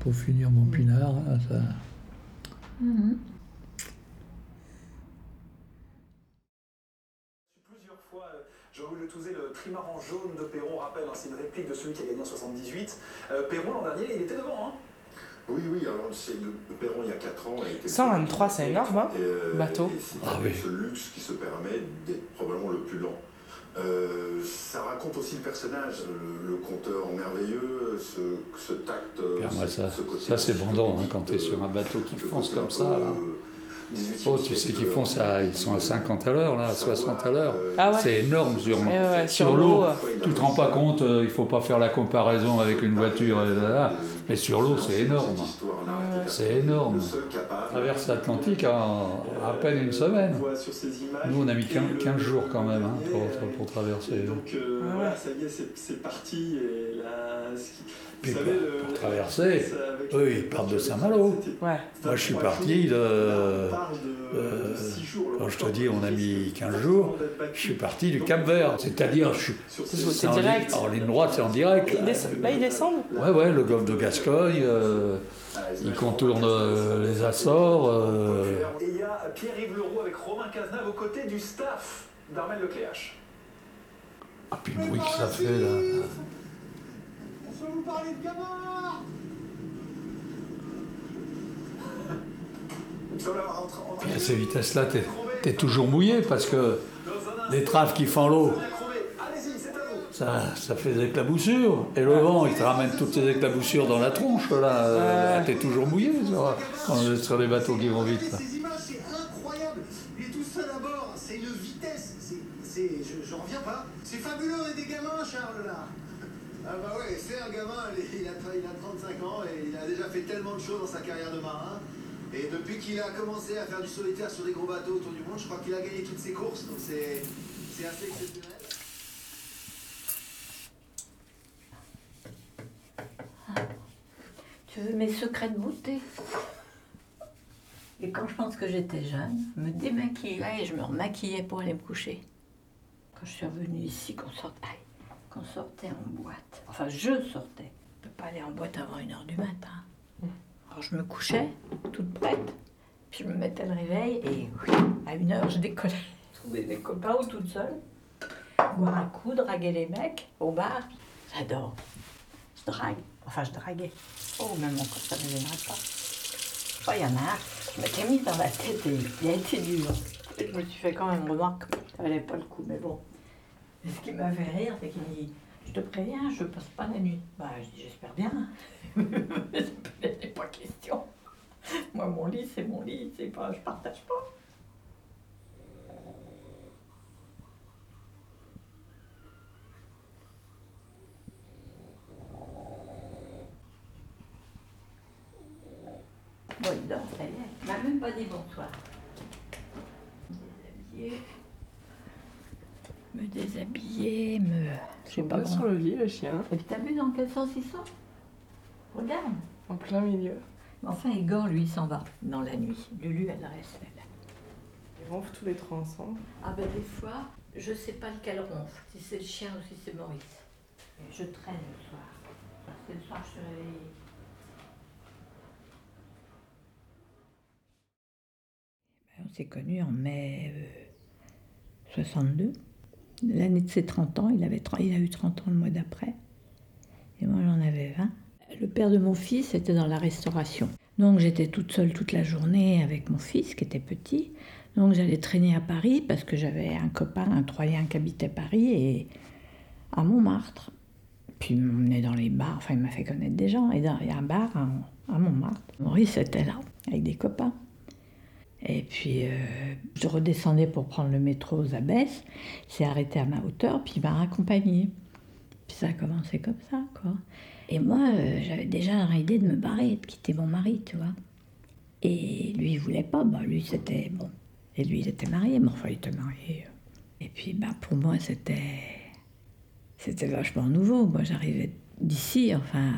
pour finir mon pinard. là, ça. Mhm. Plusieurs fois, euh, Le trimaran jaune de Perron, on rappelle, hein, c'est une réplique de celui qui a gagné en 78. Euh, Perron, l'an dernier, il était devant. Hein. Oui, oui, alors c'est le, le Perron il y a 4 ans. a été 123, c'est énorme, hein Et, euh, Bateau. et c'est Ah oui. ce luxe qui se permet d'être probablement le plus lent. Euh, ça raconte aussi le personnage, le, le conteur merveilleux, ce, ce tact. euh, Regarde-moi ce- ça. ce côté Ça, c'est bandant hein, splendide, quand tu es sur un bateau qui fonce comme ça. peu, Là. euh, 18e Oh, tu sais qu'ils font ça, ils sont à 50 à l'heure, là, à 60 à l'heure. Ah ouais. C'est énorme sur, Ouais, ouais, sur sur l'eau. euh. Tu te rends pas compte, euh, il faut pas faire la comparaison avec une voiture, et là, là. mais sur l'eau, c'est énorme. C'est énorme. Traverse l'Atlantique en à peine une semaine. Nous, on a mis 15, 15 jours quand même hein, pour, pour traverser. Donc euh, voilà, ça y est, c'est- c'est parti. Et là, ce qui- Puis vous pour, traverser, eux, ils partent de Saint-Malo. Ouais. Moi, je suis parti de. euh, quand je te dis, on a mis 15 jours, je suis parti du Cap Vert. C'est-à-dire, je suis. C'est en, direct. ligne- en ligne droite, c'est en direct. Ils descendent- Là, ils descendent Ouais, ouais, le golfe de Gascogne, euh, il contourne euh, les Açores. euh, Et il y a Pierre-Yves Leroux avec Romain Cazenave aux côtés du staff d'Armel Lecléache. Ah, puis le bruit que ça fait là. Je vais vous parler de à ces vitesses-là, t'es es toujours mouillé parce que l'étrave qui fend l'eau, ça, ça fait des éclaboussures. Et le vent, il te ramène toutes ces éclaboussures dans la tronche, là. T'es toujours mouillé sur, quand on est sur les bateaux qui vont vite. là. Il a, il a 35 ans et il a déjà fait tellement de choses dans sa carrière de marin. Et depuis qu'il a commencé à faire du solitaire sur des gros bateaux autour du monde, je crois qu'il a gagné toutes ses courses. Donc c'est, assez exceptionnel. Tu veux mes secrets de beauté? Et quand je pense que j'étais jeune, je me démaquillais et je me remaquillais pour aller me coucher. Quand je suis revenue ici, qu'on sortait, qu'on sortait en boîte, enfin je sortais, pas aller en boîte avant une heure du matin. Alors je me couchais, toute prête, puis je me mettais le réveil et oui, à une heure je décollais. Trouver des copains ou toute seule, boire un coup, draguer les mecs au bar. J'adore. Je drague. Enfin, je draguais. Oh, même encore, ça ne me gênerait pas. Oh, il y en a un, je m'étais mis dans la tête et il a été dur. Je me suis fait quand même remarque, ça valait pas le coup, mais bon. Ce qui m'a fait rire, c'est qu'il dit Je te préviens, je passe pas la nuit. Bah, je dis J'espère bien. (laughs) Pas question. Moi, mon lit, c'est mon lit, c'est pas, je partage pas. Bon, il dort, ça y est. Il m'a même pas dit bonsoir. Me déshabiller. Me déshabiller, me. Je sais pas. sur le lit, le chien. Et puis t'as vu dans quel sens il sort Regarde. En plein milieu. Enfin, Igor, lui, il s'en va dans la nuit. Lulu, elle reste elle. Ils ronflent tous les trois ensemble. Ah ben des fois, je sais pas lequel ronfle, si c'est le chien ou si c'est Maurice. Et je traîne le soir. Parce que le soir, je suis réveillée. On s'est connus en mai euh, 62. L'année de ses 30 ans, il, avait, tr- il a eu 30 ans le mois d'après. Et moi, j'en avais 20. Le père de mon fils était dans la restauration. Donc j'étais toute seule toute la journée avec mon fils qui était petit. Donc j'allais traîner à Paris parce que j'avais un copain, un Troyen qui habitait Paris et à Montmartre. Puis il m'emmenait dans les bars, enfin il m'a fait connaître des gens. Et dans- il y a un bar à, à Montmartre. Maurice était là avec des copains. Et puis euh, je redescendais pour prendre le métro aux Abbesses. Il s'est arrêté à ma hauteur, puis il m'a raccompagné. Puis ça a commencé comme ça, quoi. Et moi, euh, j'avais déjà l'idée de me barrer, de quitter mon mari, tu vois. Et lui, il voulait pas. Bah, lui, c'était bon. Et lui, il était marié, mais enfin, il était marié. Et puis, bah, pour moi, c'était. C'était vachement nouveau. Moi, j'arrivais d'ici, enfin.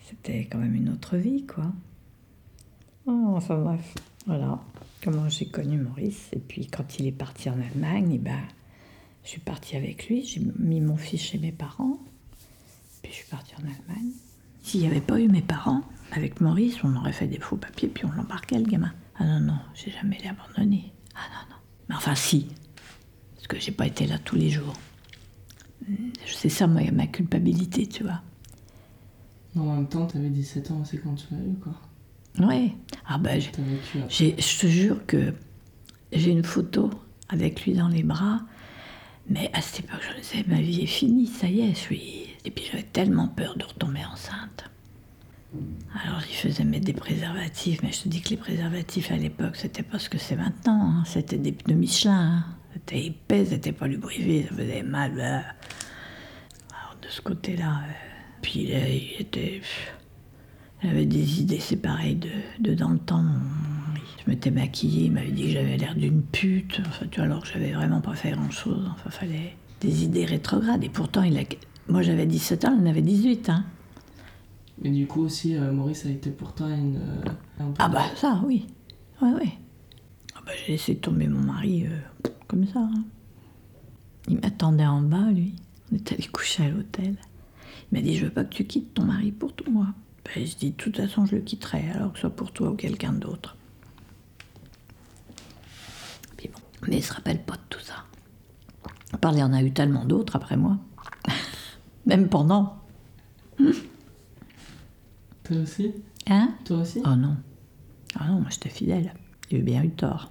C'était quand même une autre vie, quoi. Oh, enfin, bref. Voilà comment j'ai connu Maurice. Et puis, quand il est parti en Allemagne, eh ben, je suis partie avec lui. J'ai mis mon fils chez mes parents. Puis je suis partie en Allemagne. S'il n'y avait pas eu mes parents, avec Maurice, on aurait fait des faux papiers, puis on l'embarquait, le gamin. Ah non, non, j'ai jamais les abandonné. Ah non, non. Mais enfin, si. Parce que j'ai pas été là tous les jours. C'est ça, moi, ma culpabilité, tu vois. En même temps, t'avais 17 ans aussi quand tu l'as eu, quoi. Ouais. Ah ben, je te jure que j'ai une photo avec lui dans les bras. Mais à cette époque, je me disais, ma vie est finie, ça y est, je suis... Et puis j'avais tellement peur de retomber enceinte. Alors j'y faisais mettre des préservatifs, mais je te dis que les préservatifs à l'époque, c'était pas ce que c'est maintenant. hein. C'était des pneus Michelin. hein. C'était épais, c'était pas lubrifié, ça faisait mal. bah. Alors de ce côté-là, euh, puis il, il était... J'avais des idées, c'est pareil, de, de dans le temps. Je m'étais maquillée, il m'avait dit que j'avais l'air d'une pute, enfin, tu vois, alors que j'avais vraiment pas fait grand-chose. Enfin, fallait des idées rétrogrades. Et pourtant, il a... moi j'avais 17 ans, il en avait 18. Hein. Mais du coup aussi, euh, Maurice a été pour toi une... euh, un Ah bah ça, oui. Ouais, ouais. Ah bah, j'ai laissé tomber mon mari euh, comme ça. hein. Il m'attendait en bas, lui. On est allé coucher à l'hôtel. Il m'a dit, je veux pas que tu quittes ton mari pour tout Ben, je dis, de toute façon, je le quitterai, alors que ce soit pour toi ou quelqu'un d'autre. Puis bon, mais il se rappelle pas de tout ça. Par il y en a eu tellement d'autres après moi. (laughs) Même pendant. Toi aussi? Hein? Toi aussi? Oh non. Ah non, moi j'étais fidèle. J'ai eu bien eu tort.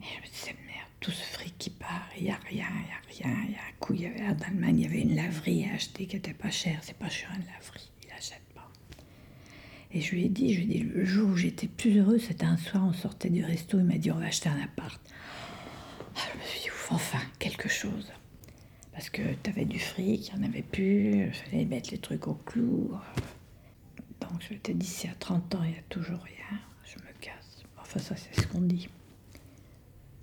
Et je me disais, merde, tout ce fric qui part, il n'y a rien, il n'y a rien. Il y a coup, il y avait en Allemagne, il y avait une laverie à acheter qui n'était pas chère. C'est pas cher une laverie, il n'achète pas. Et je lui ai dit, je lui ai dit, le jour où j'étais plus heureuse, c'était un soir, on sortait du resto, il m'a dit, on va acheter un appart. Ah, je me suis dit, ouf, enfin, quelque chose. Parce que t'avais du fric, il n'y en avait plus, il fallait mettre les trucs au clou. Donc je m'étais dit, si à 30 ans, il n'y a toujours rien, je me casse. Enfin, ça, c'est ce qu'on dit.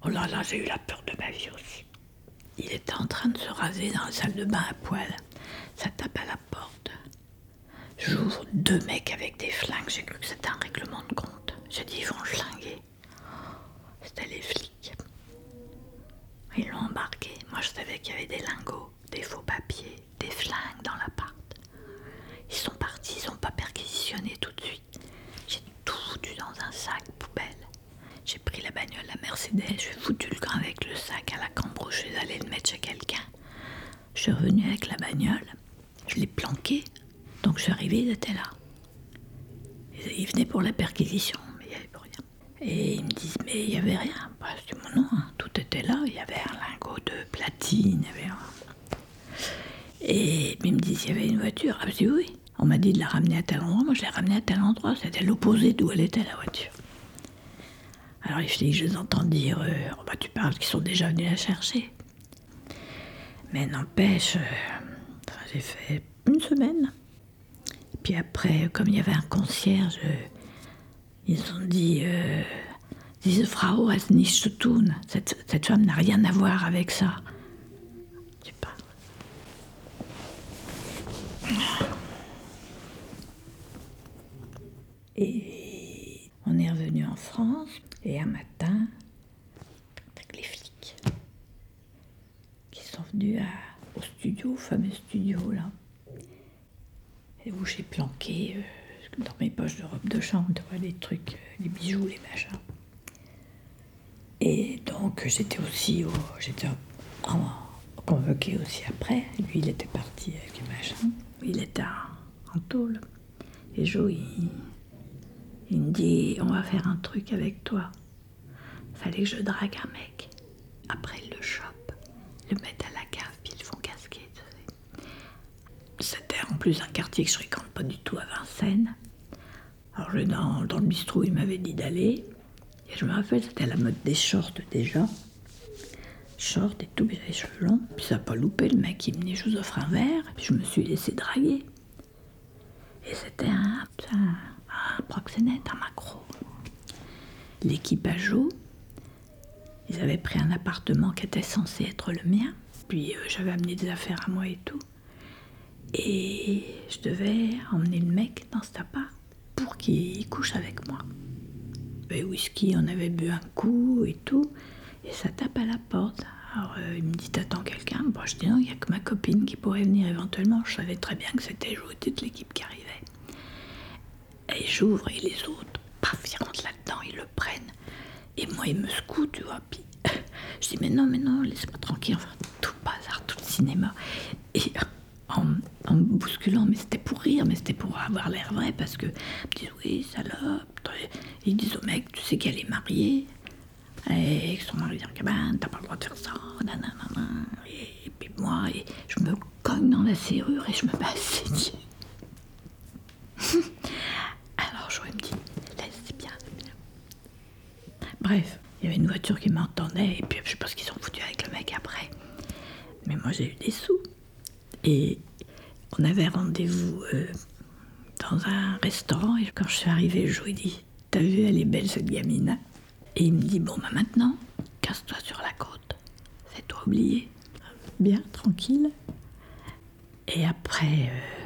Oh là là, j'ai eu la peur de ma vie aussi. Il était en train de se raser dans la salle de bain à poil. Ça tape à la porte. J'ouvre deux mecs avec des flingues. J'ai cru que c'était un règlement de compte. J'ai dit, ils vont flinguer. C'était les flics. Ils l'ont embarqué. Moi, je savais qu'il y avait des lingots, des faux papiers, des flingues dans l'appart. Ils sont partis, ils n'ont pas perquisitionné tout de suite. J'ai tout foutu dans un sac poubelle. J'ai pris la bagnole, la Mercedes, j'ai foutu le grain avec le sac à la cambrouche, je suis allée le mettre chez quelqu'un. Je suis revenue avec la bagnole, je l'ai planqué, donc je suis arrivée, ils étaient là. Ils venaient pour la perquisition, mais il n'y avait plus rien. Et ils me disent, mais il n'y avait rien. Bah, dis, non, hein, tout était là, il y avait un lingot de platine. Et ils me disent, il y avait une voiture. Ah, je dis oui. On m'a dit de la ramener à tel endroit. Moi, je l'ai ramenée à tel endroit. C'était l'opposé d'où elle était, la voiture. Alors, les je les entends dire, euh, oh, bah, tu parles qu'ils sont déjà venus la chercher. Mais n'empêche, euh, j'ai fait une semaine. Puis après, comme il y avait un concierge, euh, ils ont dit, Frau cette femme n'a rien à voir avec ça. Tu parles. Et on est revenu en France, et un matin, avec les flics qui sont venus au studio, au fameux studio là, où j'ai planqué euh, dans mes poches de robe de chambre, les trucs, euh, les bijoux, les machins. Et donc j'étais aussi au, j'étais convoqué aussi après. Lui, il était parti avec les machins. Il était en, en tôle. Et Jo, il, il me dit On va faire un truc avec toi. Fallait que je drague un mec. Après, il le chope, le mettent à la cave, puis ils font casquer. C'était en plus un quartier que je fréquente pas du tout à Vincennes. Alors, je, dans, le bistrot, il m'avait dit d'aller. Et je me rappelle, c'était la mode des shorts déjà. Shorts et tout, puis les cheveux longs. Puis ça n'a pas loupé, le mec, il me dit Je vous offre un verre. Puis je me suis laissé draguer. Et c'était un, un proxénète, un macro. Jo, ils avaient pris un appartement qui était censé être le mien. Puis euh, j'avais amené des affaires à moi et tout. Et je devais emmener le mec dans cet appart pour qu'il couche avec moi. Et whisky, on avait bu un coup et tout. Et ça tape à la porte. Alors euh, il me dit T'attends quelqu'un? Bon, je dis non, il n'y a que ma copine qui pourrait venir éventuellement. Je savais très bien que c'était Jo et toute l'équipe qui arrivait. Et j'ouvre et les autres, paf, ils rentrent là-dedans, ils le prennent. Et moi, ils me secouent, tu vois. Puis (laughs) je dis Mais non, mais non, laisse-moi tranquille. Enfin, tout le bazar, tout le cinéma. Et en, me bousculant, mais c'était pour rire, mais c'était pour avoir l'air vrai, parce que ils disent Oui, salope. Ils disent au mec Tu sais qu'elle est mariée et son mari vient en cabane, t'as pas le droit de faire ça, nanana. Et, puis moi, et je me cogne dans la serrure et je me mets à saigner. Alors je me dis, laisse, c'est bien, c'est bien. Bref, il y avait une voiture qui m'entendait, et puis je ce qu'ils ont foutu avec le mec après. Mais moi j'ai eu des sous. Et on avait rendez-vous euh, dans un restaurant et quand je suis arrivée, je lui ai dit T'as vu, elle est belle cette gamine. Et il me dit Bon, bah maintenant, casse-toi sur la côte. Fais-toi oublier. Bien, tranquille. Et après, euh,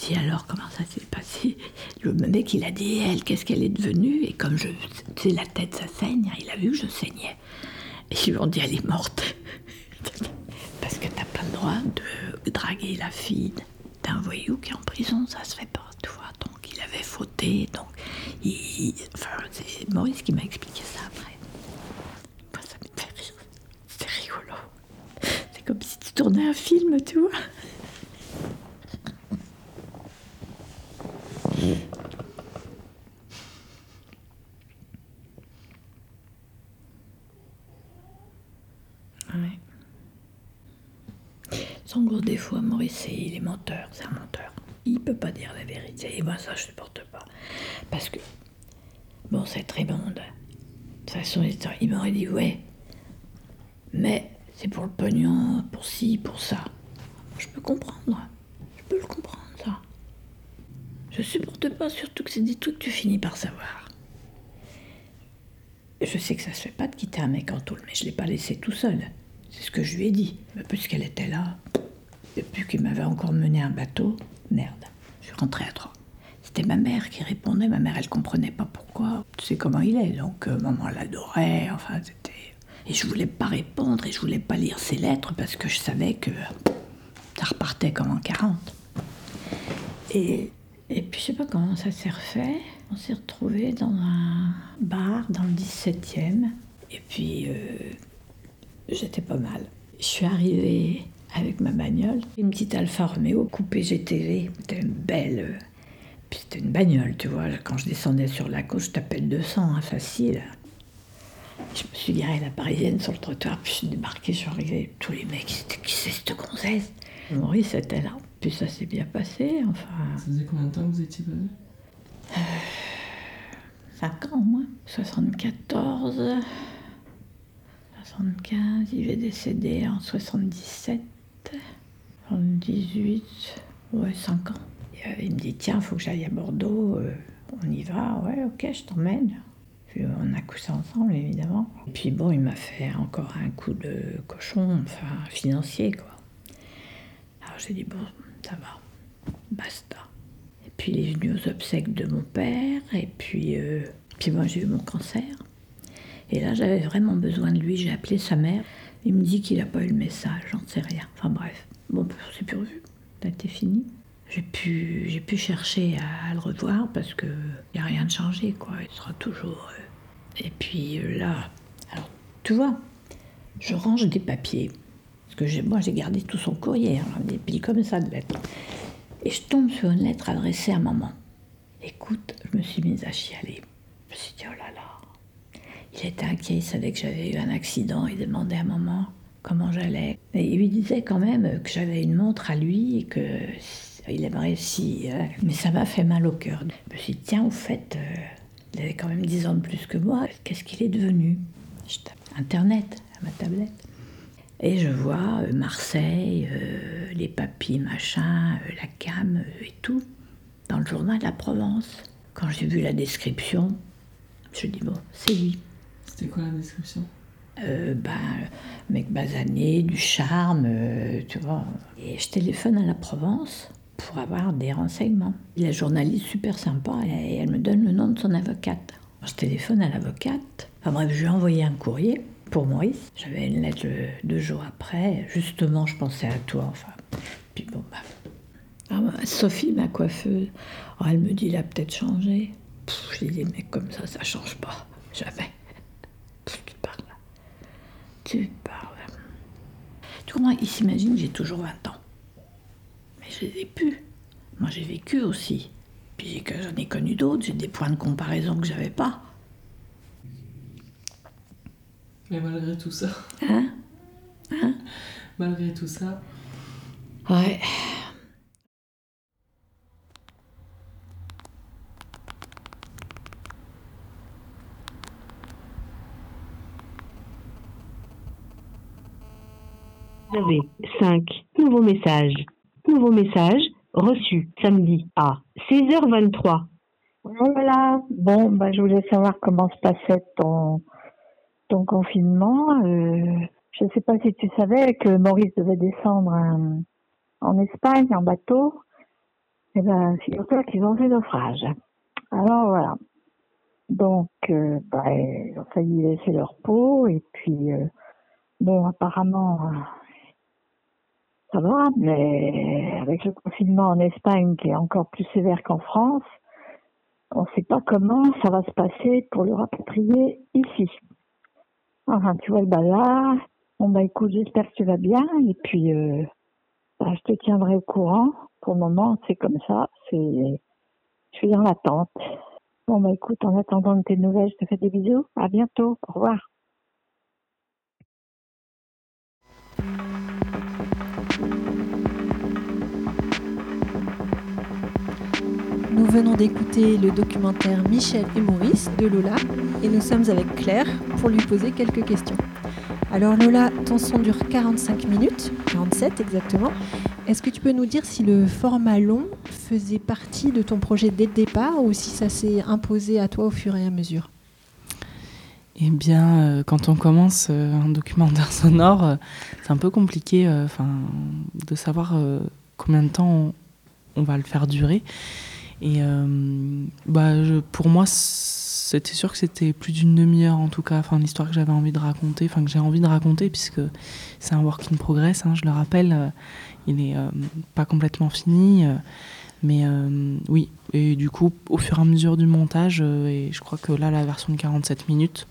dis alors comment ça s'est passé? Le mec, il a dit elle, qu'est-ce qu'elle est devenue? Et comme je, sais, la tête, ça saigne, il a vu que je saignais. Et ils lui ont dit elle est morte. (laughs) Parce que t'as pas le droit de draguer la fille d'un voyou qui est en prison, ça se fait pas, tu vois. Donc il avait fauté, donc il, enfin, c'est Maurice qui m'a expliqué ça après. Moi, ça me fait rire. C'est rigolo. C'est comme si tu tournais un film, tu vois. Son gros défaut Maurice, c'est il est menteur, c'est un menteur. Il peut pas dire la vérité. Et moi, ça, je supporte pas. Parce que, bon, c'est très bon. De toute façon, il- m'aurait dit, ouais, mais c'est pour le pognon, pour ci, pour ça. Je peux comprendre. Je peux le comprendre. Je supporte pas, surtout que c'est des trucs que tu finis par savoir. Je sais que ça se fait pas de quitter un mec en tôle, mais je l'ai pas laissé tout seul. C'est ce que je lui ai dit. Mais puisqu'elle était là, depuis qu'il m'avait encore mené un bateau, merde, je suis rentrée à trois. C'était ma mère qui répondait. Ma mère, elle comprenait pas pourquoi. Tu sais comment il est, donc euh, maman l'adorait. Enfin, c'était. Et je voulais pas répondre et je voulais pas lire ses lettres parce que je savais que ça repartait comme en 40. Et, et puis je sais pas comment ça s'est refait. On s'est retrouvés dans un bar dans le 17e. Et puis euh, j'étais pas mal. Je suis arrivée avec ma bagnole, une petite Alfa Romeo coupée GTV. C'était une belle. euh, Puis c'était une bagnole, tu vois. Quand je descendais sur la côte, je tapais le 200, hein, facile. Je me suis garée la parisienne sur le trottoir, puis je suis débarquée, je arrivée. Tous les mecs, c'était qui c'est cette gonzesse? Maurice était là. Puis ça s'est bien passé, enfin. Ça faisait combien de temps que vous étiez basé 5 ans au moins. 74, 75, il est décédé en 77, 78, ouais, 5 ans. Et, euh, il me dit Tiens, faut que j'aille à Bordeaux, euh, on y va, ouais, ok, je t'emmène. Puis euh, on a couché ensemble, évidemment. Et puis bon, il m'a fait encore un coup de cochon, enfin financier, quoi. Alors j'ai dit Bon, ça va, basta. Et puis il est venu aux obsèques de mon père, et puis, euh, puis moi j'ai eu mon cancer. Et là j'avais vraiment besoin de lui, j'ai appelé sa mère. Il me dit qu'il n'a pas eu le message, j'en sais rien. Enfin bref, bon, on s'est plus revu, ça a été fini. J'ai pu, j'ai pu chercher à, le revoir parce que il n'y a rien de changé, quoi. Il sera toujours. euh. Et puis euh, là, alors tu vois, je range des papiers. Parce que moi j'ai gardé tout son courrier, hein, des piles comme ça de lettres. Et je tombe sur une lettre adressée à maman. Écoute, je me suis mise à chialer. Je me suis dit, oh là là. Il était inquiet, il savait que j'avais eu un accident, il demandait à maman comment j'allais. Il lui disait quand même que j'avais une montre à lui et que il aimerait si. euh, mais ça m'a fait mal au cœur. Je me suis dit, tiens, au fait, euh, il avait quand même 10 ans de plus que moi, qu'est-ce qu'il est devenu? Internet, ma tablette. Et je vois euh, Marseille, euh, les papis, machin, euh, la cam euh, et tout, dans le journal La Provence. Quand j'ai vu la description, je dis bon, c'est lui. C'était quoi la description? Ben, mec basané, du charme, tu vois. Et je téléphone à la Provence pour avoir des renseignements. La journaliste super sympa et elle me donne le nom de son avocate. Je téléphone à l'avocate. Enfin bref, je lui ai envoyé un courrier pour Maurice. J'avais une lettre deux jours après. Justement, je pensais à toi. Enfin, puis bon, bah. Ah, bah, Sophie, ma coiffeuse, oh, elle me dit, il a peut-être changé. Pff, je dis, mais comme ça, ça change pas. Jamais. Pff, tu parles. Tu parles. Tu comprends, il s'imagine j'ai toujours 20 ans. Mais je les ai plus. Moi, j'ai vécu aussi. Puis j'en ai connu d'autres, j'ai des points de comparaison que j'avais pas. Mais malgré tout ça. Hein? Hein? Malgré tout ça. Ouais. Vous avez 5 nouveaux messages. Nouveau message reçu samedi à 16h23. Voilà, bon, bah, je voulais savoir comment se passait ton, ton confinement. Euh, je ne sais pas si tu savais que Maurice devait descendre euh, en Espagne en bateau. Eh ben, figure-toi qu'ils ont fait naufrage. Alors voilà. Donc, euh, bah, ils ont failli laisser leur peau et puis, euh, bon, apparemment, ça va, mais avec le confinement en Espagne qui est encore plus sévère qu'en France, on ne sait pas comment ça va se passer pour le rapatrier ici. Enfin, tu vois le bazar. Bon, bah écoute, j'espère que tu vas bien et puis, euh, bah, je te tiendrai au courant. Pour le moment, c'est comme ça, c'est, je suis dans l'attente. Bon, bah écoute, en attendant de tes nouvelles, je te fais des bisous. À bientôt. Au revoir. Venons d'écouter le documentaire Michel et Maurice de Lola et nous sommes avec Claire pour lui poser quelques questions. Alors Lola, ton son dure 45 minutes, 47 exactement. Est-ce que tu peux nous dire si le format long faisait partie de ton projet dès le départ ou si ça s'est imposé à toi au fur et à mesure? Eh bien, euh, quand on commence euh, un documentaire (laughs) sonore, euh, c'est un peu compliqué de savoir combien de temps on va le faire durer. Et euh, bah, pour moi, c'était sûr que c'était plus d'une demi-heure en tout cas, enfin, l'histoire que j'avais envie de raconter, enfin que j'ai envie de raconter, puisque c'est un work in progress, hein, je le rappelle, euh, il n'est pas complètement fini. euh, mais euh, oui, et du coup, au fur et à mesure du montage, euh, et je crois que là, la version de 47 minutes,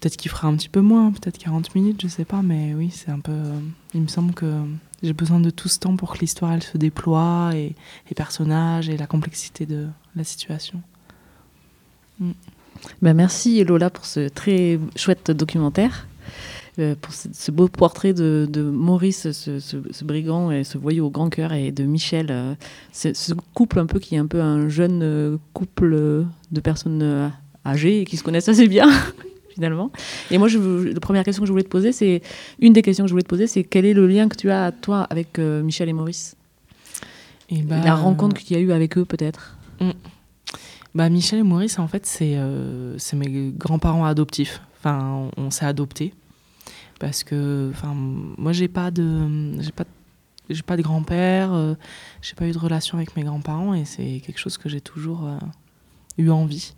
peut-être qu'il fera un petit peu moins, peut-être 40 minutes, je sais pas, mais oui, c'est un peu. euh, il me semble que j'ai besoin de tout ce temps pour que l'histoire elle se déploie et les personnages et la complexité de la situation. Mm. Ben, merci Lola pour ce très chouette documentaire, euh, pour ce, beau portrait de, Maurice, ce, brigand et ce voyou au grand cœur, et de Michel, euh, ce, couple un peu qui est un peu un jeune euh, couple de personnes âgées et qui se connaissent assez bien. (laughs) finalement. Et moi, je, la première question que je voulais te poser, c'est une des questions que je voulais te poser, c'est quel est le lien que tu as toi avec euh, Michel et Maurice? Et bah, La rencontre qu'il y a eu avec eux, peut-être? Mm. Bah, Michel et Maurice, en fait, c'est euh, mes grands-parents adoptifs. Enfin, on, on s'est adoptés. Parce que, enfin, moi, j'ai pas de, j'ai pas, j'ai pas de grand-père, euh, j'ai pas eu de relation avec mes grands-parents et c'est quelque chose que j'ai toujours euh, eu envie.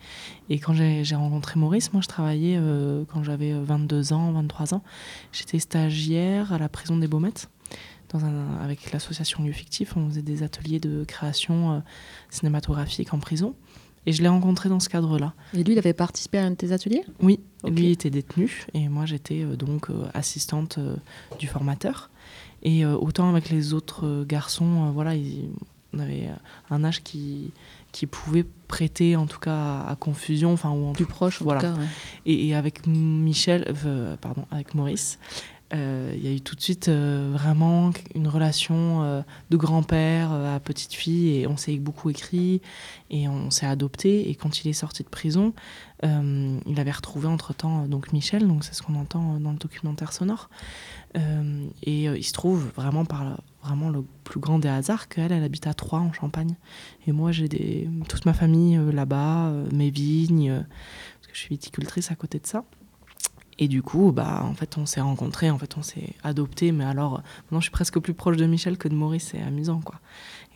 Et quand j'ai rencontré Maurice, moi, je travaillais euh, quand j'avais 22 ans, 23 ans. J'étais stagiaire à la prison des Baumettes. Dans un, avec l'association Lieu Fictif, on faisait des ateliers de création euh, cinématographique en prison. Et je l'ai rencontré dans ce cadre-là. Et lui, il avait participé à un de tes ateliers? Oui, lui était détenu et moi j'étais euh, donc euh, assistante euh, du formateur. Et euh, autant avec les autres euh, garçons, euh, voilà, ils- on avait euh, un âge qui, qui pouvait prêter en tout cas à, à confusion, enfin ou en Plus proche, voilà. tout cas, ouais. Et, et avec Michel, euh, pardon, avec Maurice, il y a eu tout de suite euh, vraiment une relation euh, de grand-père euh, à petite fille et on s'est beaucoup écrit et on s'est adopté et quand il est sorti de prison, euh, il avait retrouvé entre-temps euh, donc Michel, donc c'est ce qu'on entend euh, dans le documentaire sonore. Euh, et euh, il se trouve vraiment par vraiment le plus grand des hasards qu'elle, elle habite à Troyes en Champagne. Et moi j'ai toute ma famille euh, là-bas, euh, mes vignes, euh, parce que je suis viticultrice à côté de ça. Et du coup, bah, en fait, on s'est rencontrés, en fait, on s'est adoptés. Mais alors, maintenant, je suis presque plus proche de Michel que de Maurice. C'est amusant, quoi.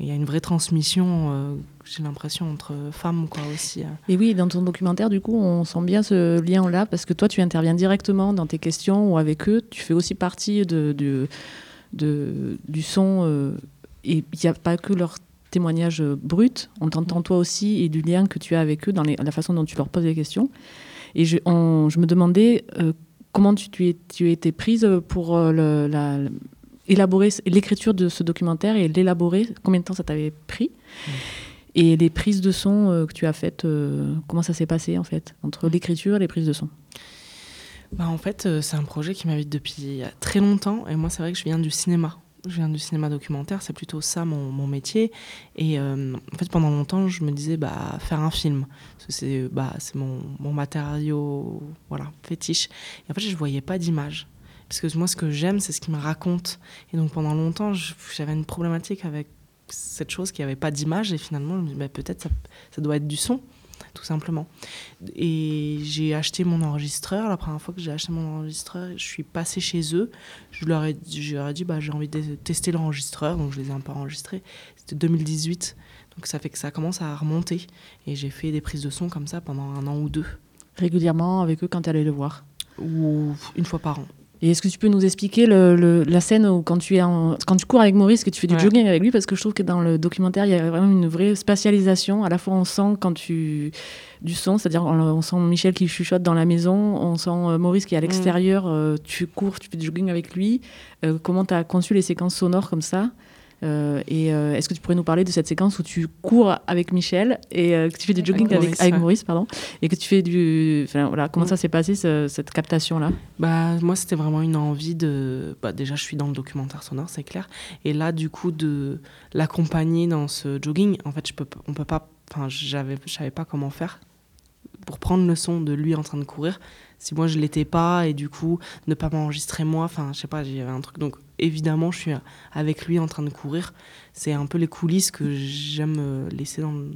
Il y a une vraie transmission, euh, j'ai l'impression, entre femmes, quoi, aussi. euh. Et oui, dans ton documentaire, du coup, on sent bien ce lien-là, parce que toi, tu interviens directement dans tes questions ou avec eux. Tu fais aussi partie de, de- du son. euh, et il n'y a pas que leur témoignage brut, on t'entend toi aussi et du lien que tu as avec eux dans la façon dont tu leur poses les questions. Et je, on- je me demandais euh, comment tu, tu, es, tu étais prise pour euh, le- la- élaborer l'écriture de ce documentaire et l'élaborer. Combien de temps ça t'avait pris et les prises de son euh, que tu as faites, euh, comment ça s'est passé en fait, entre l'écriture et les prises de son? Bah, en fait, c'est un projet qui m'habite depuis très longtemps. Et moi, c'est vrai que je viens du cinéma. Je viens du cinéma documentaire, c'est plutôt ça mon, métier. Et euh, en fait, pendant longtemps, je me disais, bah, faire un film. Parce que c'est bah, mon, matériau voilà, fétiche. Et en fait, je voyais pas d'image. Parce que moi, ce que j'aime, c'est ce qui me raconte. Et donc, pendant longtemps, j'avais une problématique avec cette chose qui avait pas d'image et finalement je me dis bah, peut-être ça, ça doit être du son tout simplement. Et j'ai acheté mon enregistreur. La première fois que j'ai acheté mon enregistreur, je suis passée chez eux. Je leur ai, je leur ai dit, bah, j'ai envie de tester l'enregistreur, donc je les ai un peu enregistrés. C'était 2018, donc ça fait que ça commence à remonter. Et j'ai fait des prises de son comme ça pendant un an ou deux. Régulièrement avec eux quand tu allais le voir? Ou une fois par an. Et est-ce que tu peux nous expliquer le, le, la scène où quand tu, es en, quand tu cours avec Maurice, que tu fais du Ouais. jogging avec lui? Parce que je trouve que dans le documentaire, il y a vraiment une vraie spatialisation. À la fois, on sent quand tu du son, c'est-à-dire on, on sent Michel qui chuchote dans la maison, on sent euh, Maurice qui est à l'extérieur, euh, tu cours, tu fais du jogging avec lui. Euh, comment tu as conçu les séquences sonores comme ça? Euh, et euh, est-ce que tu pourrais nous parler de cette séquence où tu cours avec Michel et euh, que tu fais du jogging avec, Maurice, avec ouais. Maurice, pardon, et que tu fais du, enfin voilà, comment Mm. ça s'est passé ce- cette captation là Bah, moi, c'était vraiment une envie de. Bah, déjà, je suis dans le documentaire sonore, c'est clair. Et là, du coup, de l'accompagner dans ce jogging, en fait, je peux, on peut pas. Enfin, j'avais, je savais pas comment faire pour prendre le son de lui en train de courir. Si moi, je l'étais pas, et du coup, ne pas m'enregistrer moi, enfin, je sais pas, j'y avait un truc. Donc, évidemment, je suis avec lui en train de courir. C'est un peu les coulisses que j'aime euh, laisser dans le,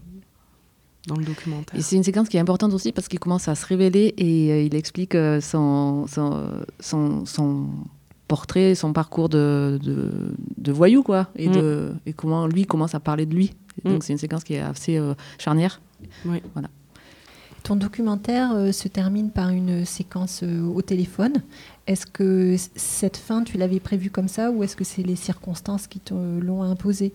dans le documentaire. Et c'est une séquence qui est importante aussi parce qu'il commence à se révéler et euh, il explique euh, son, son, son, son portrait, son parcours de, de, de voyou, quoi, et, Mm. de, et comment lui commence à parler de lui. Mm. Donc c'est une séquence qui est assez euh, charnière. Oui. Voilà. Ton documentaire euh, se termine par une séquence euh, au téléphone. Est-ce que cette fin, tu l'avais prévue comme ça ou est-ce que c'est les circonstances qui l'ont imposée?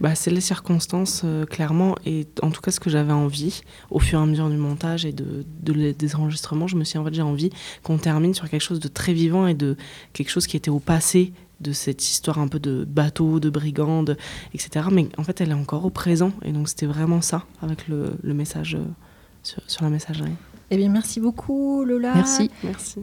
Bah, c'est les circonstances, euh, clairement, et en tout cas ce que j'avais envie, au fur et à mesure du montage et de, des enregistrements, je me suis en fait, j'ai envie qu'on termine sur quelque chose de très vivant et de quelque chose qui était au passé de cette histoire un peu de bateau, de brigand, de- etc. Mais en fait, elle est encore au présent, et donc c'était vraiment ça, avec le, message sur, sur la messagerie. Eh bien, merci beaucoup, Lola. Merci. Merci.